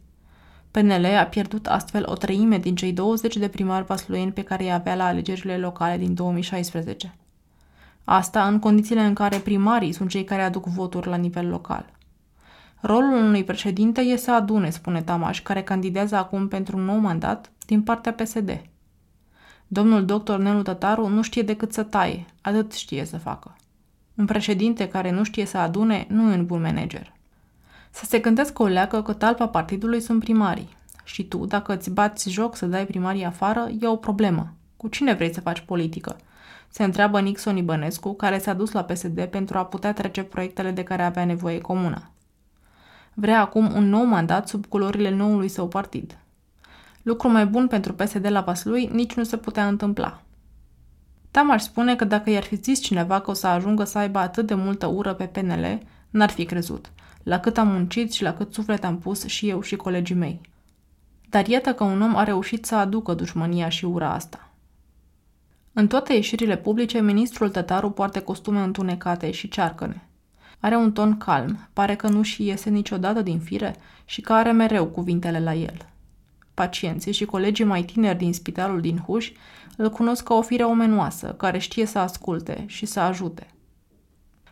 PNL a pierdut astfel o treime din cei 20 de primari vasluieni pe care îi avea la alegerile locale din 2016. Asta în condițiile în care primarii sunt cei care aduc voturi la nivel local. Rolul unui președinte e să adune, spune Tamaș, care candidează acum pentru un nou mandat din partea PSD. Domnul doctor Nelu Tătaru nu știe decât să taie, atât știe să facă. Un președinte care nu știe să adune nu e un bun manager. Să se gândească o leacă că talpa partidului sunt primarii. Și tu, dacă îți bați joc să dai primarii afară, e o problemă. Cu cine vrei să faci politică? Se întreabă Nixon Ibănescu, care s-a dus la PSD pentru a putea trece proiectele de care avea nevoie comuna. Vrea acum un nou mandat sub culorile noului său partid. Lucru mai bun pentru PSD la Vaslui nici nu se putea întâmpla. Tamaș spune că dacă i-ar fi zis cineva că o să ajungă să aibă atât de multă ură pe PNL, n-ar fi crezut, la cât am muncit și la cât suflet am pus și eu și colegii mei. Dar iată că un om a reușit să aducă dușmânia și ura asta. În toate ieșirile publice, ministrul Tătaru poartă costume întunecate și cearcăne. Are un ton calm, pare că nu și iese niciodată din fire și că are mereu cuvintele la el. Pacienții și colegii mai tineri din spitalul din Huș îl cunosc ca o fire omenoasă, care știe să asculte și să ajute.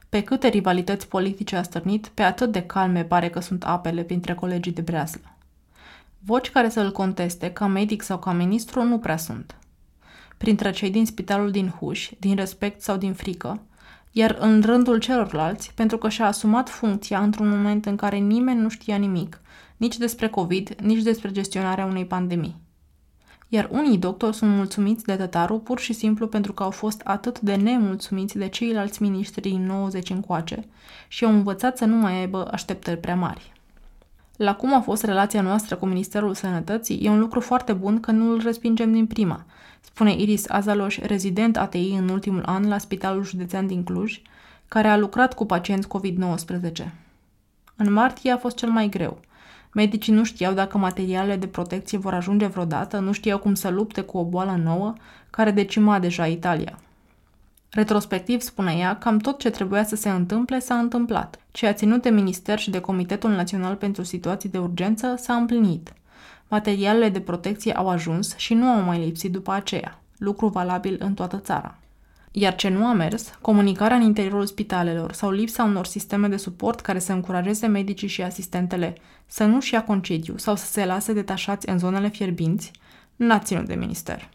Pe câte rivalități politice a stârnit, pe atât de calme pare că sunt apele printre colegii de breaslă. Voci care să-l conteste, ca medic sau ca ministru, nu prea sunt. Printre cei din spitalul din Huș, din respect sau din frică, iar în rândul celorlalți, pentru că și-a asumat funcția într-un moment în care nimeni nu știa nimic, nici despre COVID, nici despre gestionarea unei pandemii. Iar unii doctori sunt mulțumiți de tătaru pur și simplu pentru că au fost atât de nemulțumiți de ceilalți miniștri din 90 încoace și au învățat să nu mai aibă așteptări prea mari. La cum a fost relația noastră cu Ministerul Sănătății, e un lucru foarte bun că nu îl respingem din prima, spune Iris Azaloș, rezident ATI în ultimul an la Spitalul Județean din Cluj, care a lucrat cu pacienți COVID-19. În martie a fost cel mai greu. Medicii nu știau dacă materialele de protecție vor ajunge vreodată, nu știau cum să lupte cu o boală nouă care decima deja Italia. Retrospectiv, spune ea, cam tot ce trebuia să se întâmple s-a întâmplat. Ce a ținut de minister și de Comitetul Național pentru Situații de Urgență s-a împlinit. Materialele de protecție au ajuns și nu au mai lipsit după aceea, lucru valabil în toată țara. Iar ce nu a mers, comunicarea în interiorul spitalelor sau lipsa unor sisteme de suport care să încurajeze medicii și asistentele să nu-și ia concediu sau să se lase detașați în zonele fierbinți, n-a ținut de minister.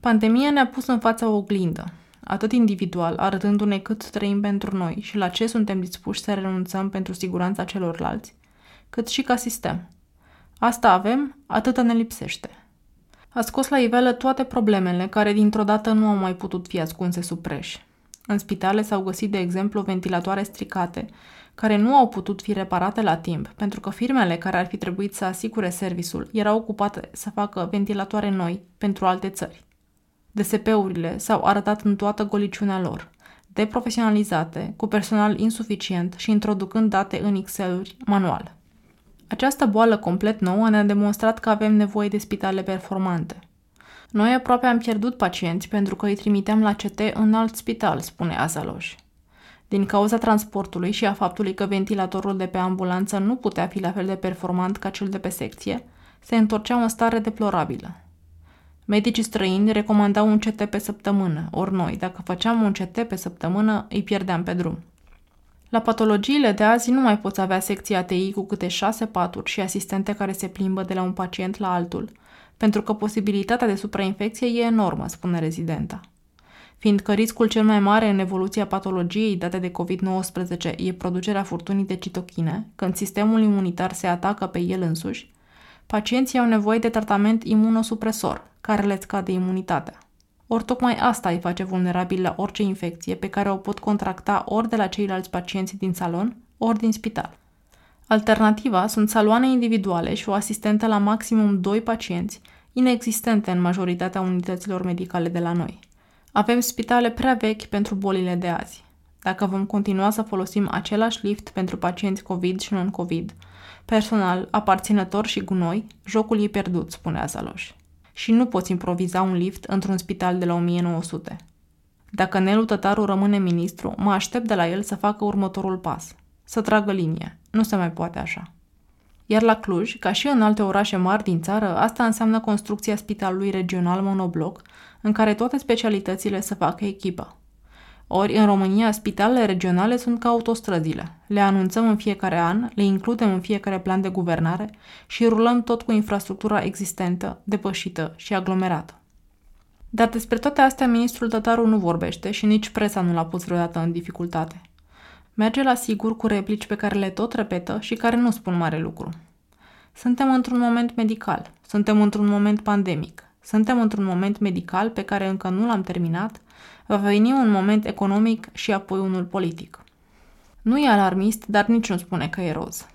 Pandemia ne-a pus în fața o oglindă, atât individual, arătându-ne cât trăim pentru noi și la ce suntem dispuși să renunțăm pentru siguranța celorlalți, cât și ca sistem. Asta avem, atâta ne lipsește. A scos la iveală toate problemele care dintr-o dată nu au mai putut fi ascunse sub preș. În spitale s-au găsit, de exemplu, ventilatoare stricate, care nu au putut fi reparate la timp, pentru că firmele care ar fi trebuit să asigure serviciul erau ocupate să facă ventilatoare noi pentru alte țări. DSP-urile s-au arătat în toată goliciunea lor, deprofesionalizate, cu personal insuficient și introducând date în Excel-uri manual. Această boală complet nouă ne-a demonstrat că avem nevoie de spitale performante. Noi aproape am pierdut pacienți pentru că îi trimiteam la CT în alt spital, spune Azaloș. Din cauza transportului și a faptului că ventilatorul de pe ambulanță nu putea fi la fel de performant ca cel de pe secție, se întorceau în stare deplorabilă. Medicii străini recomandau un CT pe săptămână, ori noi, dacă făceam un CT pe săptămână, îi pierdeam pe drum. La patologiile de azi nu mai poți avea secția ATI cu câte șase paturi și asistente care se plimbă de la un pacient la altul, pentru că posibilitatea de suprainfecție e enormă, spune rezidenta. Fiindcă riscul cel mai mare în evoluția patologiei date de COVID-19 e producerea furtunii de citochine, când sistemul imunitar se atacă pe el însuși, pacienții au nevoie de tratament imunosupresor, care le scade imunitatea. Ori tocmai asta îi face vulnerabil la orice infecție pe care o pot contracta ori de la ceilalți pacienți din salon, ori din spital. Alternativa sunt saloane individuale și o asistentă la maximum 2 pacienți, inexistente în majoritatea unităților medicale de la noi. Avem spitale prea vechi pentru bolile de azi. Dacă vom continua să folosim același lift pentru pacienți COVID și non-COVID, personal, aparținător și gunoi, jocul e pierdut, spunea Zaloș și nu poți improviza un lift într-un spital de la 1900. Dacă Nelu Tătaru rămâne ministru, mă aștept de la el să facă următorul pas. Să tragă linie. Nu se mai poate așa. Iar la Cluj, ca și în alte orașe mari din țară, asta înseamnă construcția spitalului regional monobloc, în care toate specialitățile să facă echipă. Ori, în România, spitalele regionale sunt ca autostrăzile. Le anunțăm în fiecare an, le includem în fiecare plan de guvernare și rulăm tot cu infrastructura existentă, depășită și aglomerată. Dar despre toate astea ministrul Tătaru nu vorbește și nici presa nu l-a pus vreodată în dificultate. Merge la sigur cu replici pe care le tot repetă și care nu spun mare lucru. Suntem într-un moment medical, suntem într-un moment pandemic, suntem într-un moment medical pe care încă nu l-am terminat Va veni un moment economic și apoi unul politic. Nu e alarmist, dar nici nu spune că e roz.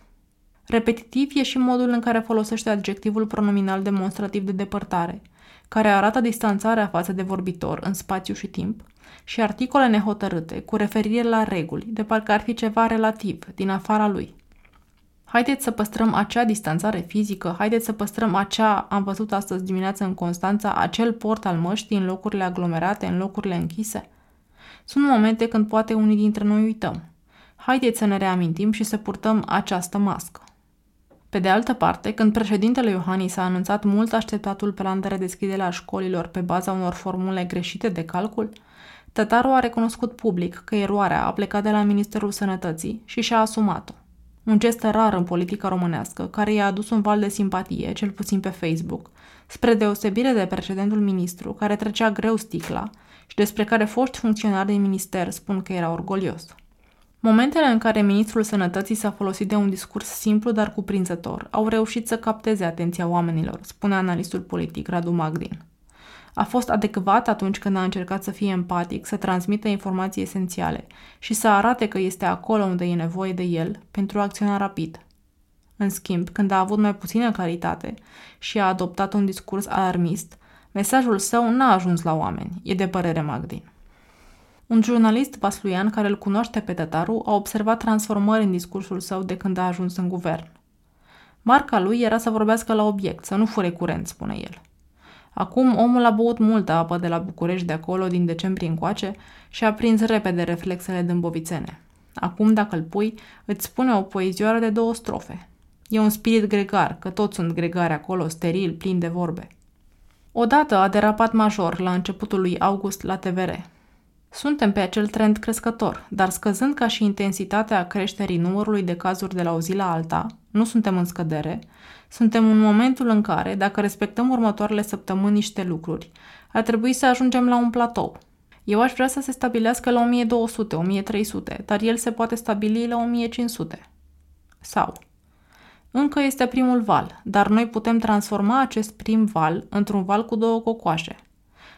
Repetitiv e și modul în care folosește adjectivul pronominal demonstrativ de depărtare, care arată distanțarea față de vorbitor în spațiu și timp, și articole nehotărâte cu referire la reguli, de parcă ar fi ceva relativ, din afara lui. Haideți să păstrăm acea distanțare fizică, haideți să păstrăm acea, am văzut astăzi dimineață în Constanța, acel port al măștii în locurile aglomerate, în locurile închise. Sunt momente când poate unii dintre noi uităm. Haideți să ne reamintim și să purtăm această mască. Pe de altă parte, când președintele Iohannis a anunțat mult așteptatul plan de redeschidere a școlilor pe baza unor formule greșite de calcul, Tătaru a recunoscut public că eroarea a plecat de la Ministerul Sănătății și și-a asumat-o. Un gest rar în politica românească, care i-a adus un val de simpatie, cel puțin pe Facebook, spre deosebire de precedentul ministru, care trecea greu sticla și despre care foști funcționari din minister spun că era orgolios. Momentele în care ministrul sănătății s-a folosit de un discurs simplu, dar cuprinzător, au reușit să capteze atenția oamenilor, spune analistul politic Radu Magdin. A fost adecvat atunci când a încercat să fie empatic, să transmită informații esențiale și să arate că este acolo unde e nevoie de el pentru a acționa rapid. În schimb, când a avut mai puțină claritate și a adoptat un discurs alarmist, mesajul său n-a ajuns la oameni, e de părere Magdin. Un jurnalist vasluian care îl cunoaște pe Tătaru a observat transformări în discursul său de când a ajuns în guvern. Marca lui era să vorbească la obiect, să nu fure curent, spune el. Acum omul a băut multă apă de la București de acolo din decembrie încoace și a prins repede reflexele dâmbovițene. Acum, dacă îl pui, îți spune o poezioară de două strofe. E un spirit gregar, că toți sunt gregari acolo, steril, plin de vorbe. Odată a derapat major la începutul lui august la TVR. Suntem pe acel trend crescător, dar scăzând ca și intensitatea creșterii numărului de cazuri de la o zi la alta, nu suntem în scădere, suntem în momentul în care, dacă respectăm următoarele săptămâni niște lucruri, ar trebui să ajungem la un platou. Eu aș vrea să se stabilească la 1200, 1300, dar el se poate stabili la 1500. Sau, încă este primul val, dar noi putem transforma acest prim val într-un val cu două cocoașe.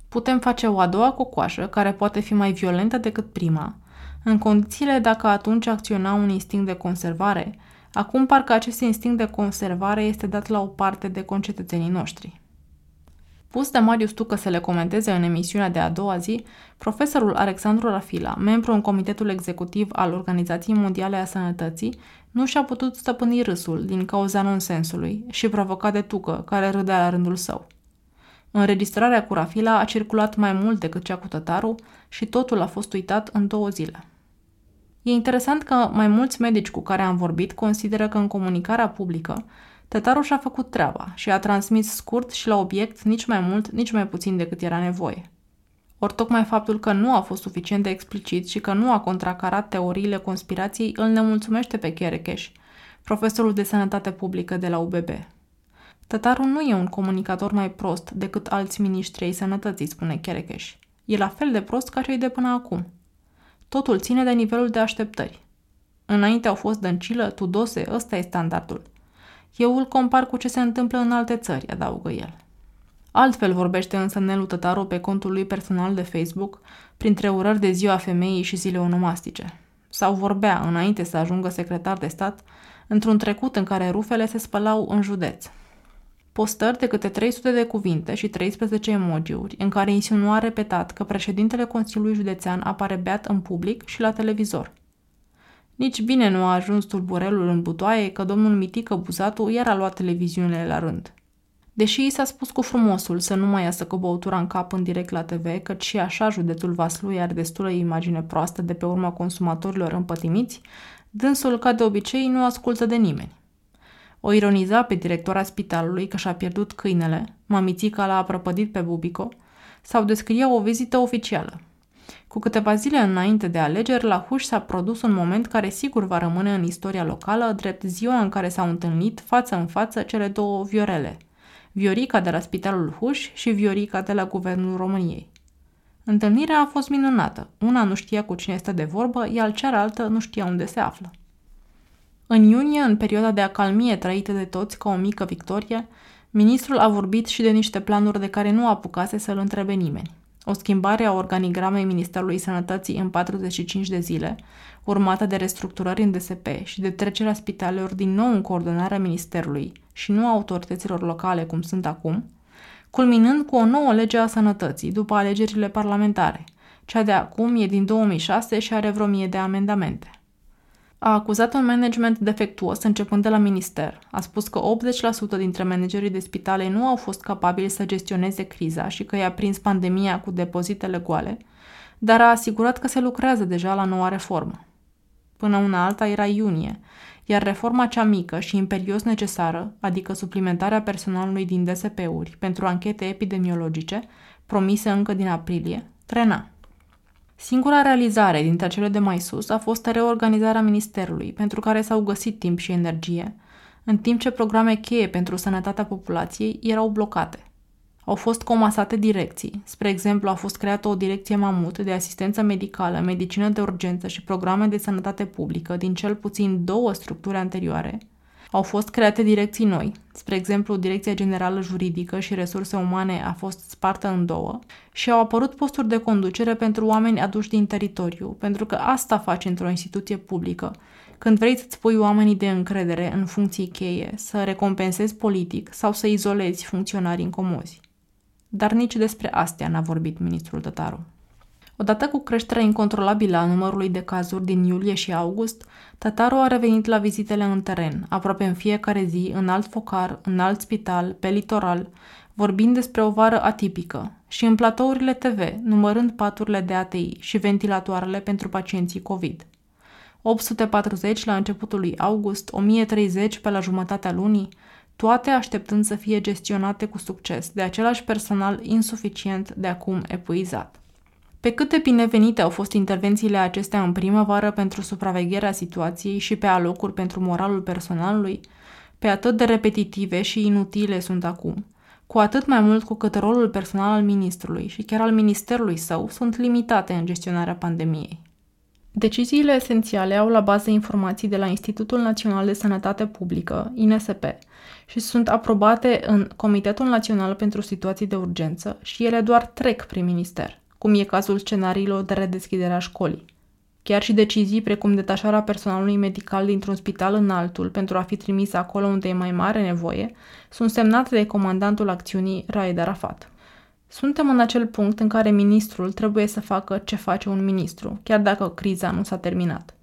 Putem face o a doua cocoașă, care poate fi mai violentă decât prima, în condițiile dacă atunci acționa un instinct de conservare, Acum parcă acest instinct de conservare este dat la o parte de concetățenii noștri. Pus de Marius Tucă să le comenteze în emisiunea de a doua zi, profesorul Alexandru Rafila, membru în comitetul executiv al Organizației Mondiale a Sănătății, nu și-a putut stăpâni râsul din cauza nonsensului și provocat de Tucă, care râdea la rândul său. Înregistrarea cu Rafila a circulat mai mult decât cea cu Tătaru și totul a fost uitat în două zile. E interesant că mai mulți medici cu care am vorbit consideră că în comunicarea publică Tătaru și-a făcut treaba și a transmis scurt și la obiect nici mai mult, nici mai puțin decât era nevoie. Ori tocmai faptul că nu a fost suficient de explicit și că nu a contracarat teoriile conspirației îl nemulțumește pe Cherecheș, profesorul de sănătate publică de la UBB. Tătaru nu e un comunicator mai prost decât alți miniștri ai sănătății, spune Cherecheș. E la fel de prost ca cei de până acum – Totul ține de nivelul de așteptări. Înainte au fost dăncilă, tudose, ăsta e standardul. Eu îl compar cu ce se întâmplă în alte țări, adaugă el. Altfel vorbește însă Nelu Tătaru pe contul lui personal de Facebook, printre urări de ziua femeii și zile onomastice. Sau vorbea, înainte să ajungă secretar de stat, într-un trecut în care rufele se spălau în județ postări de câte 300 de cuvinte și 13 emojiuri, în care insinua repetat că președintele Consiliului Județean apare beat în public și la televizor. Nici bine nu a ajuns tulburelul în butoaie că domnul Mitică Buzatu iar a luat televiziunile la rând. Deși i s-a spus cu frumosul să nu mai iasă cu băutura în cap în direct la TV, căci și așa județul Vaslui are destulă imagine proastă de pe urma consumatorilor împătimiți, dânsul, ca de obicei, nu ascultă de nimeni. O ironiza pe directora spitalului că și-a pierdut câinele, mamițica l-a prăpădit pe Bubico, sau descria o vizită oficială. Cu câteva zile înainte de alegeri, la Huș s-a produs un moment care sigur va rămâne în istoria locală, drept ziua în care s-au întâlnit față în față cele două viorele, Viorica de la Spitalul Huș și Viorica de la Guvernul României. Întâlnirea a fost minunată. Una nu știa cu cine stă de vorbă, iar cealaltă nu știa unde se află. În iunie, în perioada de acalmie trăită de toți ca o mică victorie, ministrul a vorbit și de niște planuri de care nu apucase să-l întrebe nimeni. o schimbare a organigramei Ministerului Sănătății în 45 de zile, urmată de restructurări în DSP și de trecerea spitalelor din nou în coordonarea Ministerului și nu a autorităților locale cum sunt acum, culminând cu o nouă lege a sănătății după alegerile parlamentare. Cea de acum e din 2006 și are vreo mie de amendamente. A acuzat un management defectuos începând de la minister. A spus că 80% dintre managerii de spitale nu au fost capabili să gestioneze criza și că i-a prins pandemia cu depozitele goale, dar a asigurat că se lucrează deja la noua reformă. Până una alta era iunie, iar reforma cea mică și imperios necesară, adică suplimentarea personalului din DSP-uri pentru anchete epidemiologice, promise încă din aprilie, trena. Singura realizare dintre cele de mai sus a fost reorganizarea ministerului, pentru care s-au găsit timp și energie, în timp ce programe cheie pentru sănătatea populației erau blocate. Au fost comasate direcții. Spre exemplu, a fost creată o direcție mamut de asistență medicală, medicină de urgență și programe de sănătate publică din cel puțin două structuri anterioare. Au fost create direcții noi. Spre exemplu, Direcția Generală Juridică și Resurse Umane a fost spartă în două și au apărut posturi de conducere pentru oameni aduși din teritoriu, pentru că asta faci într-o instituție publică, când vrei să-ți pui oamenii de încredere în funcții cheie, să recompensezi politic sau să izolezi funcționarii incomozi. Dar nici despre astea n-a vorbit ministrul Tătaru. Odată cu creșterea incontrolabilă a numărului de cazuri din iulie și august, Tătaru a revenit la vizitele în teren, aproape în fiecare zi, în alt focar, în alt spital, pe litoral, vorbind despre o vară atipică și în platourile TV, numărând paturile de ATI și ventilatoarele pentru pacienții COVID. 840 la începutul lui august, 1030 pe la jumătatea lunii, toate așteptând să fie gestionate cu succes de același personal insuficient de acum epuizat. Pe cât de binevenite au fost intervențiile acestea în primăvară pentru supravegherea situației și pe alocuri pentru moralul personalului, pe atât de repetitive și inutile sunt acum, cu atât mai mult cu cât rolul personal al ministrului și chiar al ministerului său sunt limitate în gestionarea pandemiei. Deciziile esențiale au la bază informații de la Institutul Național de Sănătate Publică, INSP, și sunt aprobate în Comitetul Național pentru Situații de Urgență și ele doar trec prin minister, cum e cazul scenariilor de redeschidere a școlii. Chiar și decizii precum detașarea personalului medical dintr-un spital în altul pentru a fi trimis acolo unde e mai mare nevoie, sunt semnate de comandantul acțiunii Raed Arafat. Suntem în acel punct în care ministrul trebuie să facă ce face un ministru, chiar dacă criza nu s-a terminat.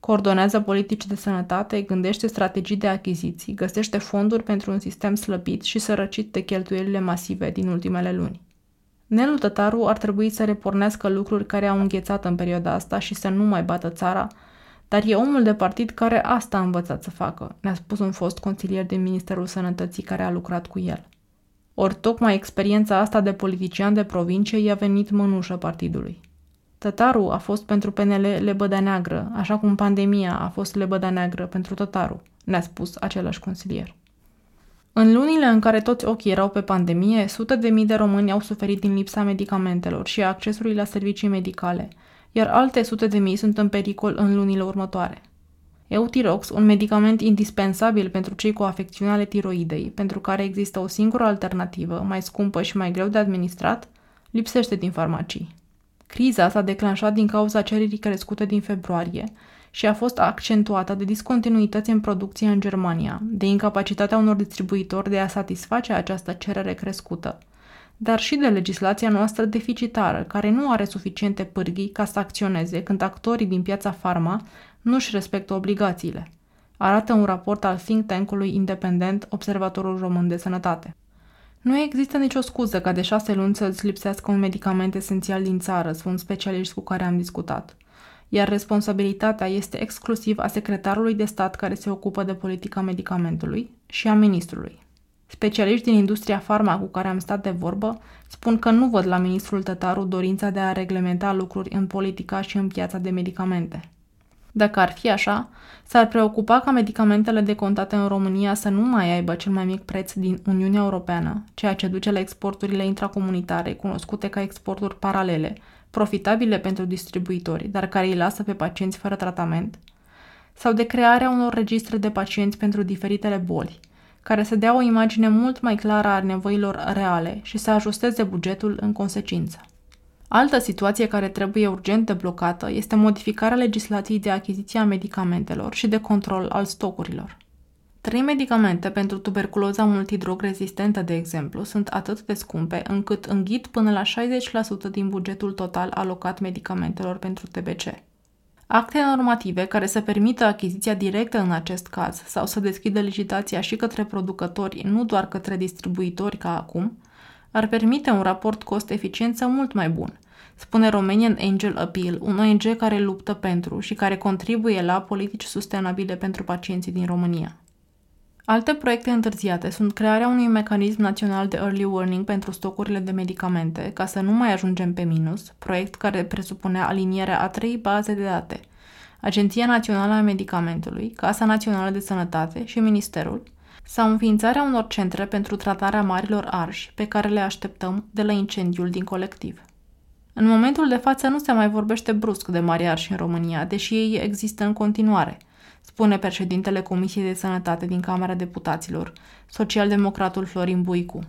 Coordonează politici de sănătate, gândește strategii de achiziții, găsește fonduri pentru un sistem slăbit și sărăcit de cheltuielile masive din ultimele luni. Nelu Tătaru ar trebui să repornească lucruri care au înghețat în perioada asta și să nu mai bată țara, dar e omul de partid care asta a învățat să facă, ne-a spus un fost consilier din Ministerul Sănătății care a lucrat cu el. Ori tocmai experiența asta de politician de provincie i-a venit mănușă partidului. Tătaru a fost pentru PNL lebăda neagră, așa cum pandemia a fost lebăda neagră pentru Tătaru, ne-a spus același consilier. În lunile în care toți ochii erau pe pandemie, sute de mii de români au suferit din lipsa medicamentelor și a accesului la servicii medicale, iar alte sute de mii sunt în pericol în lunile următoare. Eutirox, un medicament indispensabil pentru cei cu afecțiuni ale tiroidei, pentru care există o singură alternativă, mai scumpă și mai greu de administrat, lipsește din farmacii. Criza s-a declanșat din cauza cererii crescute din februarie și a fost accentuată de discontinuități în producție în Germania, de incapacitatea unor distribuitori de a satisface această cerere crescută, dar și de legislația noastră deficitară, care nu are suficiente pârghii ca să acționeze când actorii din piața farma nu își respectă obligațiile, arată un raport al think tank-ului independent Observatorul Român de Sănătate. Nu există nicio scuză ca de șase luni să îți lipsească un medicament esențial din țară, spun specialiști cu care am discutat. Iar responsabilitatea este exclusiv a secretarului de stat care se ocupă de politica medicamentului și a ministrului. Specialiști din industria farma cu care am stat de vorbă spun că nu văd la ministrul Tătaru dorința de a reglementa lucruri în politica și în piața de medicamente. Dacă ar fi așa, s-ar preocupa ca medicamentele decontate în România să nu mai aibă cel mai mic preț din Uniunea Europeană, ceea ce duce la exporturile intracomunitare, cunoscute ca exporturi paralele, profitabile pentru distribuitori, dar care îi lasă pe pacienți fără tratament, sau de crearea unor registre de pacienți pentru diferitele boli, care să dea o imagine mult mai clară a nevoilor reale și să ajusteze bugetul în consecință. Altă situație care trebuie urgent deblocată este modificarea legislației de achiziție a medicamentelor și de control al stocurilor. Trei medicamente pentru tuberculoza multidrog rezistentă, de exemplu, sunt atât de scumpe încât înghit până la 60% din bugetul total alocat medicamentelor pentru TBC. Acte normative care să permită achiziția directă în acest caz sau să deschidă licitația și către producători, nu doar către distribuitori ca acum, ar permite un raport cost-eficiență mult mai bun, spune Romanian Angel Appeal, un ONG care luptă pentru și care contribuie la politici sustenabile pentru pacienții din România. Alte proiecte întârziate sunt crearea unui mecanism național de early warning pentru stocurile de medicamente, ca să nu mai ajungem pe minus, proiect care presupunea alinierea a trei baze de date, Agenția Națională a Medicamentului, Casa Națională de Sănătate și Ministerul, sau înființarea unor centre pentru tratarea marilor arși pe care le așteptăm de la incendiul din colectiv. În momentul de față nu se mai vorbește brusc de mari arși în România, deși ei există în continuare – spune președintele Comisiei de Sănătate din Camera Deputaților, socialdemocratul Florin Buicu.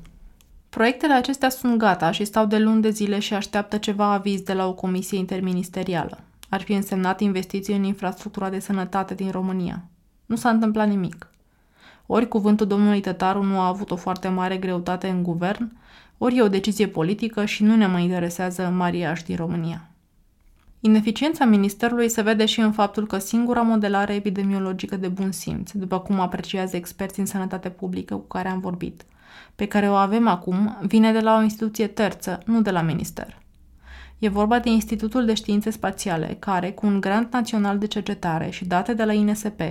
Proiectele acestea sunt gata și stau de luni de zile și așteaptă ceva aviz de la o comisie interministerială. Ar fi însemnat investiții în infrastructura de sănătate din România. Nu s-a întâmplat nimic. Ori cuvântul domnului Tătaru nu a avut o foarte mare greutate în guvern, ori e o decizie politică și nu ne mai interesează mariaș din România. Ineficiența ministerului se vede și în faptul că singura modelare epidemiologică de bun simț, după cum apreciază experții în sănătate publică cu care am vorbit, pe care o avem acum, vine de la o instituție terță, nu de la minister. E vorba de Institutul de Științe Spațiale, care, cu un grant național de cercetare și date de la INSP,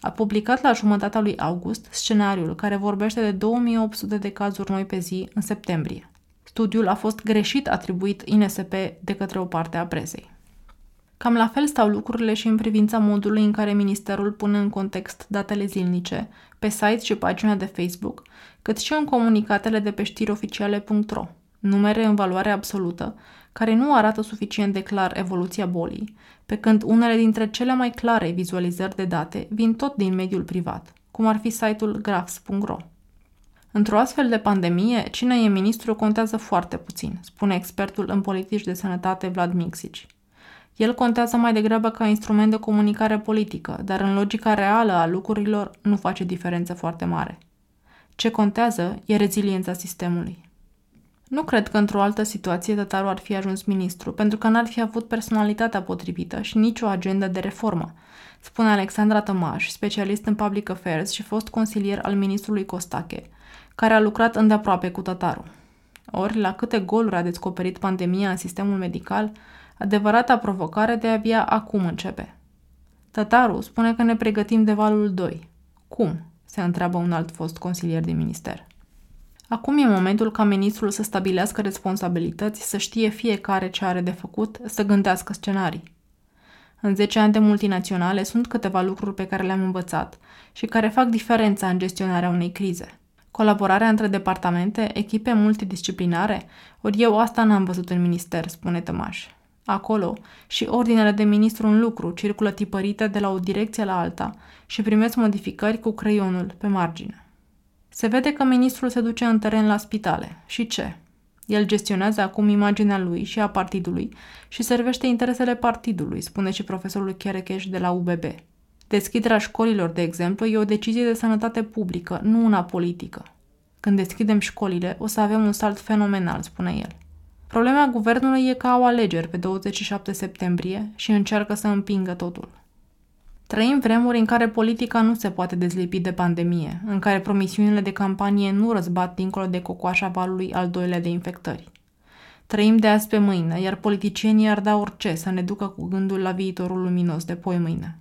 a publicat la jumătatea lui august scenariul care vorbește de 2800 de cazuri noi pe zi în septembrie. Studiul a fost greșit atribuit INSP de către o parte a presei. Cam la fel stau lucrurile și în privința modului în care ministerul pune în context datele zilnice, pe site și pagina de Facebook, cât și în comunicatele de pe știrioficiale.ro, numere în valoare absolută, care nu arată suficient de clar evoluția bolii, pe când unele dintre cele mai clare vizualizări de date vin tot din mediul privat, cum ar fi site-ul graphs.ro. Într-o astfel de pandemie, cine e ministru contează foarte puțin, spune expertul în politici de sănătate Vlad Mixici. El contează mai degrabă ca instrument de comunicare politică, dar în logica reală a lucrurilor nu face diferență foarte mare. Ce contează e reziliența sistemului. Nu cred că într-o altă situație Tătaru ar fi ajuns ministru, pentru că n-ar fi avut personalitatea potrivită și nicio agendă de reformă, spune Alexandra Tămaș, specialist în public affairs și fost consilier al ministrului Costache, care a lucrat îndeaproape cu Tătaru. Ori, la câte goluri a descoperit pandemia în sistemul medical, Adevărata provocare de abia acum începe. Tătaru spune că ne pregătim de valul 2. Cum? se întreabă un alt fost consilier din minister. Acum e momentul ca ministrul să stabilească responsabilități, să știe fiecare ce are de făcut, să gândească scenarii. În 10 ani de multinaționale sunt câteva lucruri pe care le-am învățat și care fac diferența în gestionarea unei crize. Colaborarea între departamente, echipe multidisciplinare, ori eu asta n-am văzut în minister, spune Tămaș acolo și ordinele de ministru în lucru circulă tipărite de la o direcție la alta și primesc modificări cu creionul pe margine. Se vede că ministrul se duce în teren la spitale. Și ce? El gestionează acum imaginea lui și a partidului și servește interesele partidului, spune și profesorul Cherecheș de la UBB. Deschiderea școlilor, de exemplu, e o decizie de sănătate publică, nu una politică. Când deschidem școlile, o să avem un salt fenomenal, spune el. Problema guvernului e că au alegeri pe 27 septembrie și încearcă să împingă totul. Trăim vremuri în care politica nu se poate dezlipi de pandemie, în care promisiunile de campanie nu răzbat dincolo de cocoașa valului al doilea de infectări. Trăim de azi pe mâine, iar politicienii ar da orice să ne ducă cu gândul la viitorul luminos de poi mâine.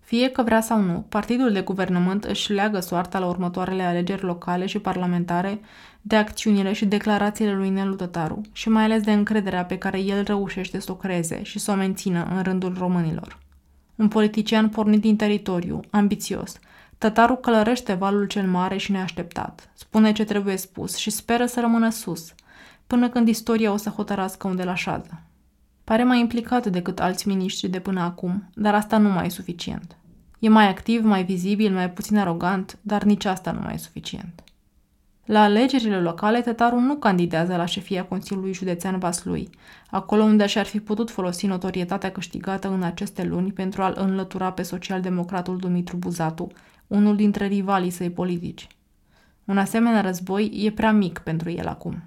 Fie că vrea sau nu, partidul de guvernământ își leagă soarta la următoarele alegeri locale și parlamentare de acțiunile și declarațiile lui Nelu Tătaru și mai ales de încrederea pe care el reușește să o creeze și să o mențină în rândul românilor. Un politician pornit din teritoriu, ambițios, Tătaru călărește valul cel mare și neașteptat, spune ce trebuie spus și speră să rămână sus, până când istoria o să hotărască unde la așează. Pare mai implicat decât alți miniștri de până acum, dar asta nu mai e suficient. E mai activ, mai vizibil, mai puțin arogant, dar nici asta nu mai e suficient. La alegerile locale, Tătaru nu candidează la șefia Consiliului Județean Vaslui, acolo unde și-ar fi putut folosi notorietatea câștigată în aceste luni pentru a-l înlătura pe socialdemocratul Dumitru Buzatu, unul dintre rivalii săi politici. Un asemenea război e prea mic pentru el acum.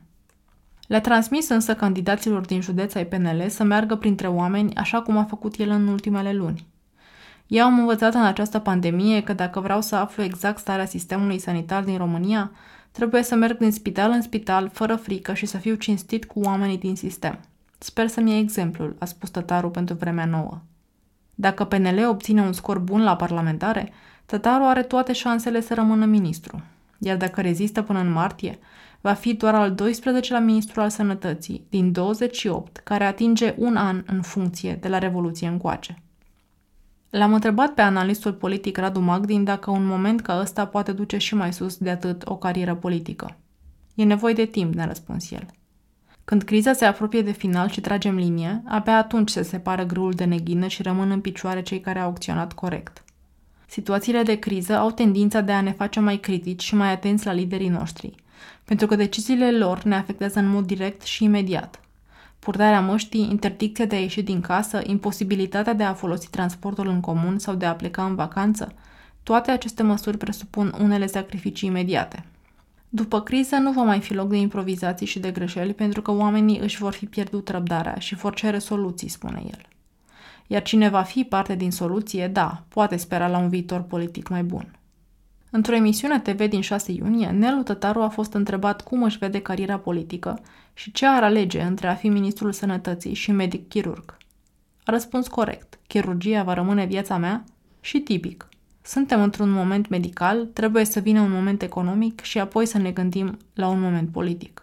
Le-a transmis însă candidaților din județ ai PNL să meargă printre oameni așa cum a făcut el în ultimele luni. Eu am învățat în această pandemie că dacă vreau să aflu exact starea sistemului sanitar din România, trebuie să merg din spital în spital, fără frică și să fiu cinstit cu oamenii din sistem. Sper să-mi iei exemplul, a spus tătarul pentru vremea nouă. Dacă PNL obține un scor bun la parlamentare, tătarul are toate șansele să rămână ministru. Iar dacă rezistă până în martie, va fi doar al 12-lea ministru al sănătății din 28, care atinge un an în funcție de la Revoluție încoace. L-am întrebat pe analistul politic Radu Magdin dacă un moment ca ăsta poate duce și mai sus de atât o carieră politică. E nevoie de timp, ne răspuns el. Când criza se apropie de final și tragem linie, abia atunci se separă grâul de neghină și rămân în picioare cei care au acționat corect. Situațiile de criză au tendința de a ne face mai critici și mai atenți la liderii noștri, pentru că deciziile lor ne afectează în mod direct și imediat. Purtarea măștii, interdicția de a ieși din casă, imposibilitatea de a folosi transportul în comun sau de a pleca în vacanță, toate aceste măsuri presupun unele sacrificii imediate. După criză nu va mai fi loc de improvizații și de greșeli pentru că oamenii își vor fi pierdut răbdarea și vor cere soluții, spune el. Iar cine va fi parte din soluție, da, poate spera la un viitor politic mai bun. Într-o emisiune TV din 6 iunie, Nelu Tătaru a fost întrebat cum își vede cariera politică și ce ar alege între a fi ministrul sănătății și medic chirurg. A răspuns corect. Chirurgia va rămâne viața mea și tipic. Suntem într-un moment medical, trebuie să vină un moment economic și apoi să ne gândim la un moment politic.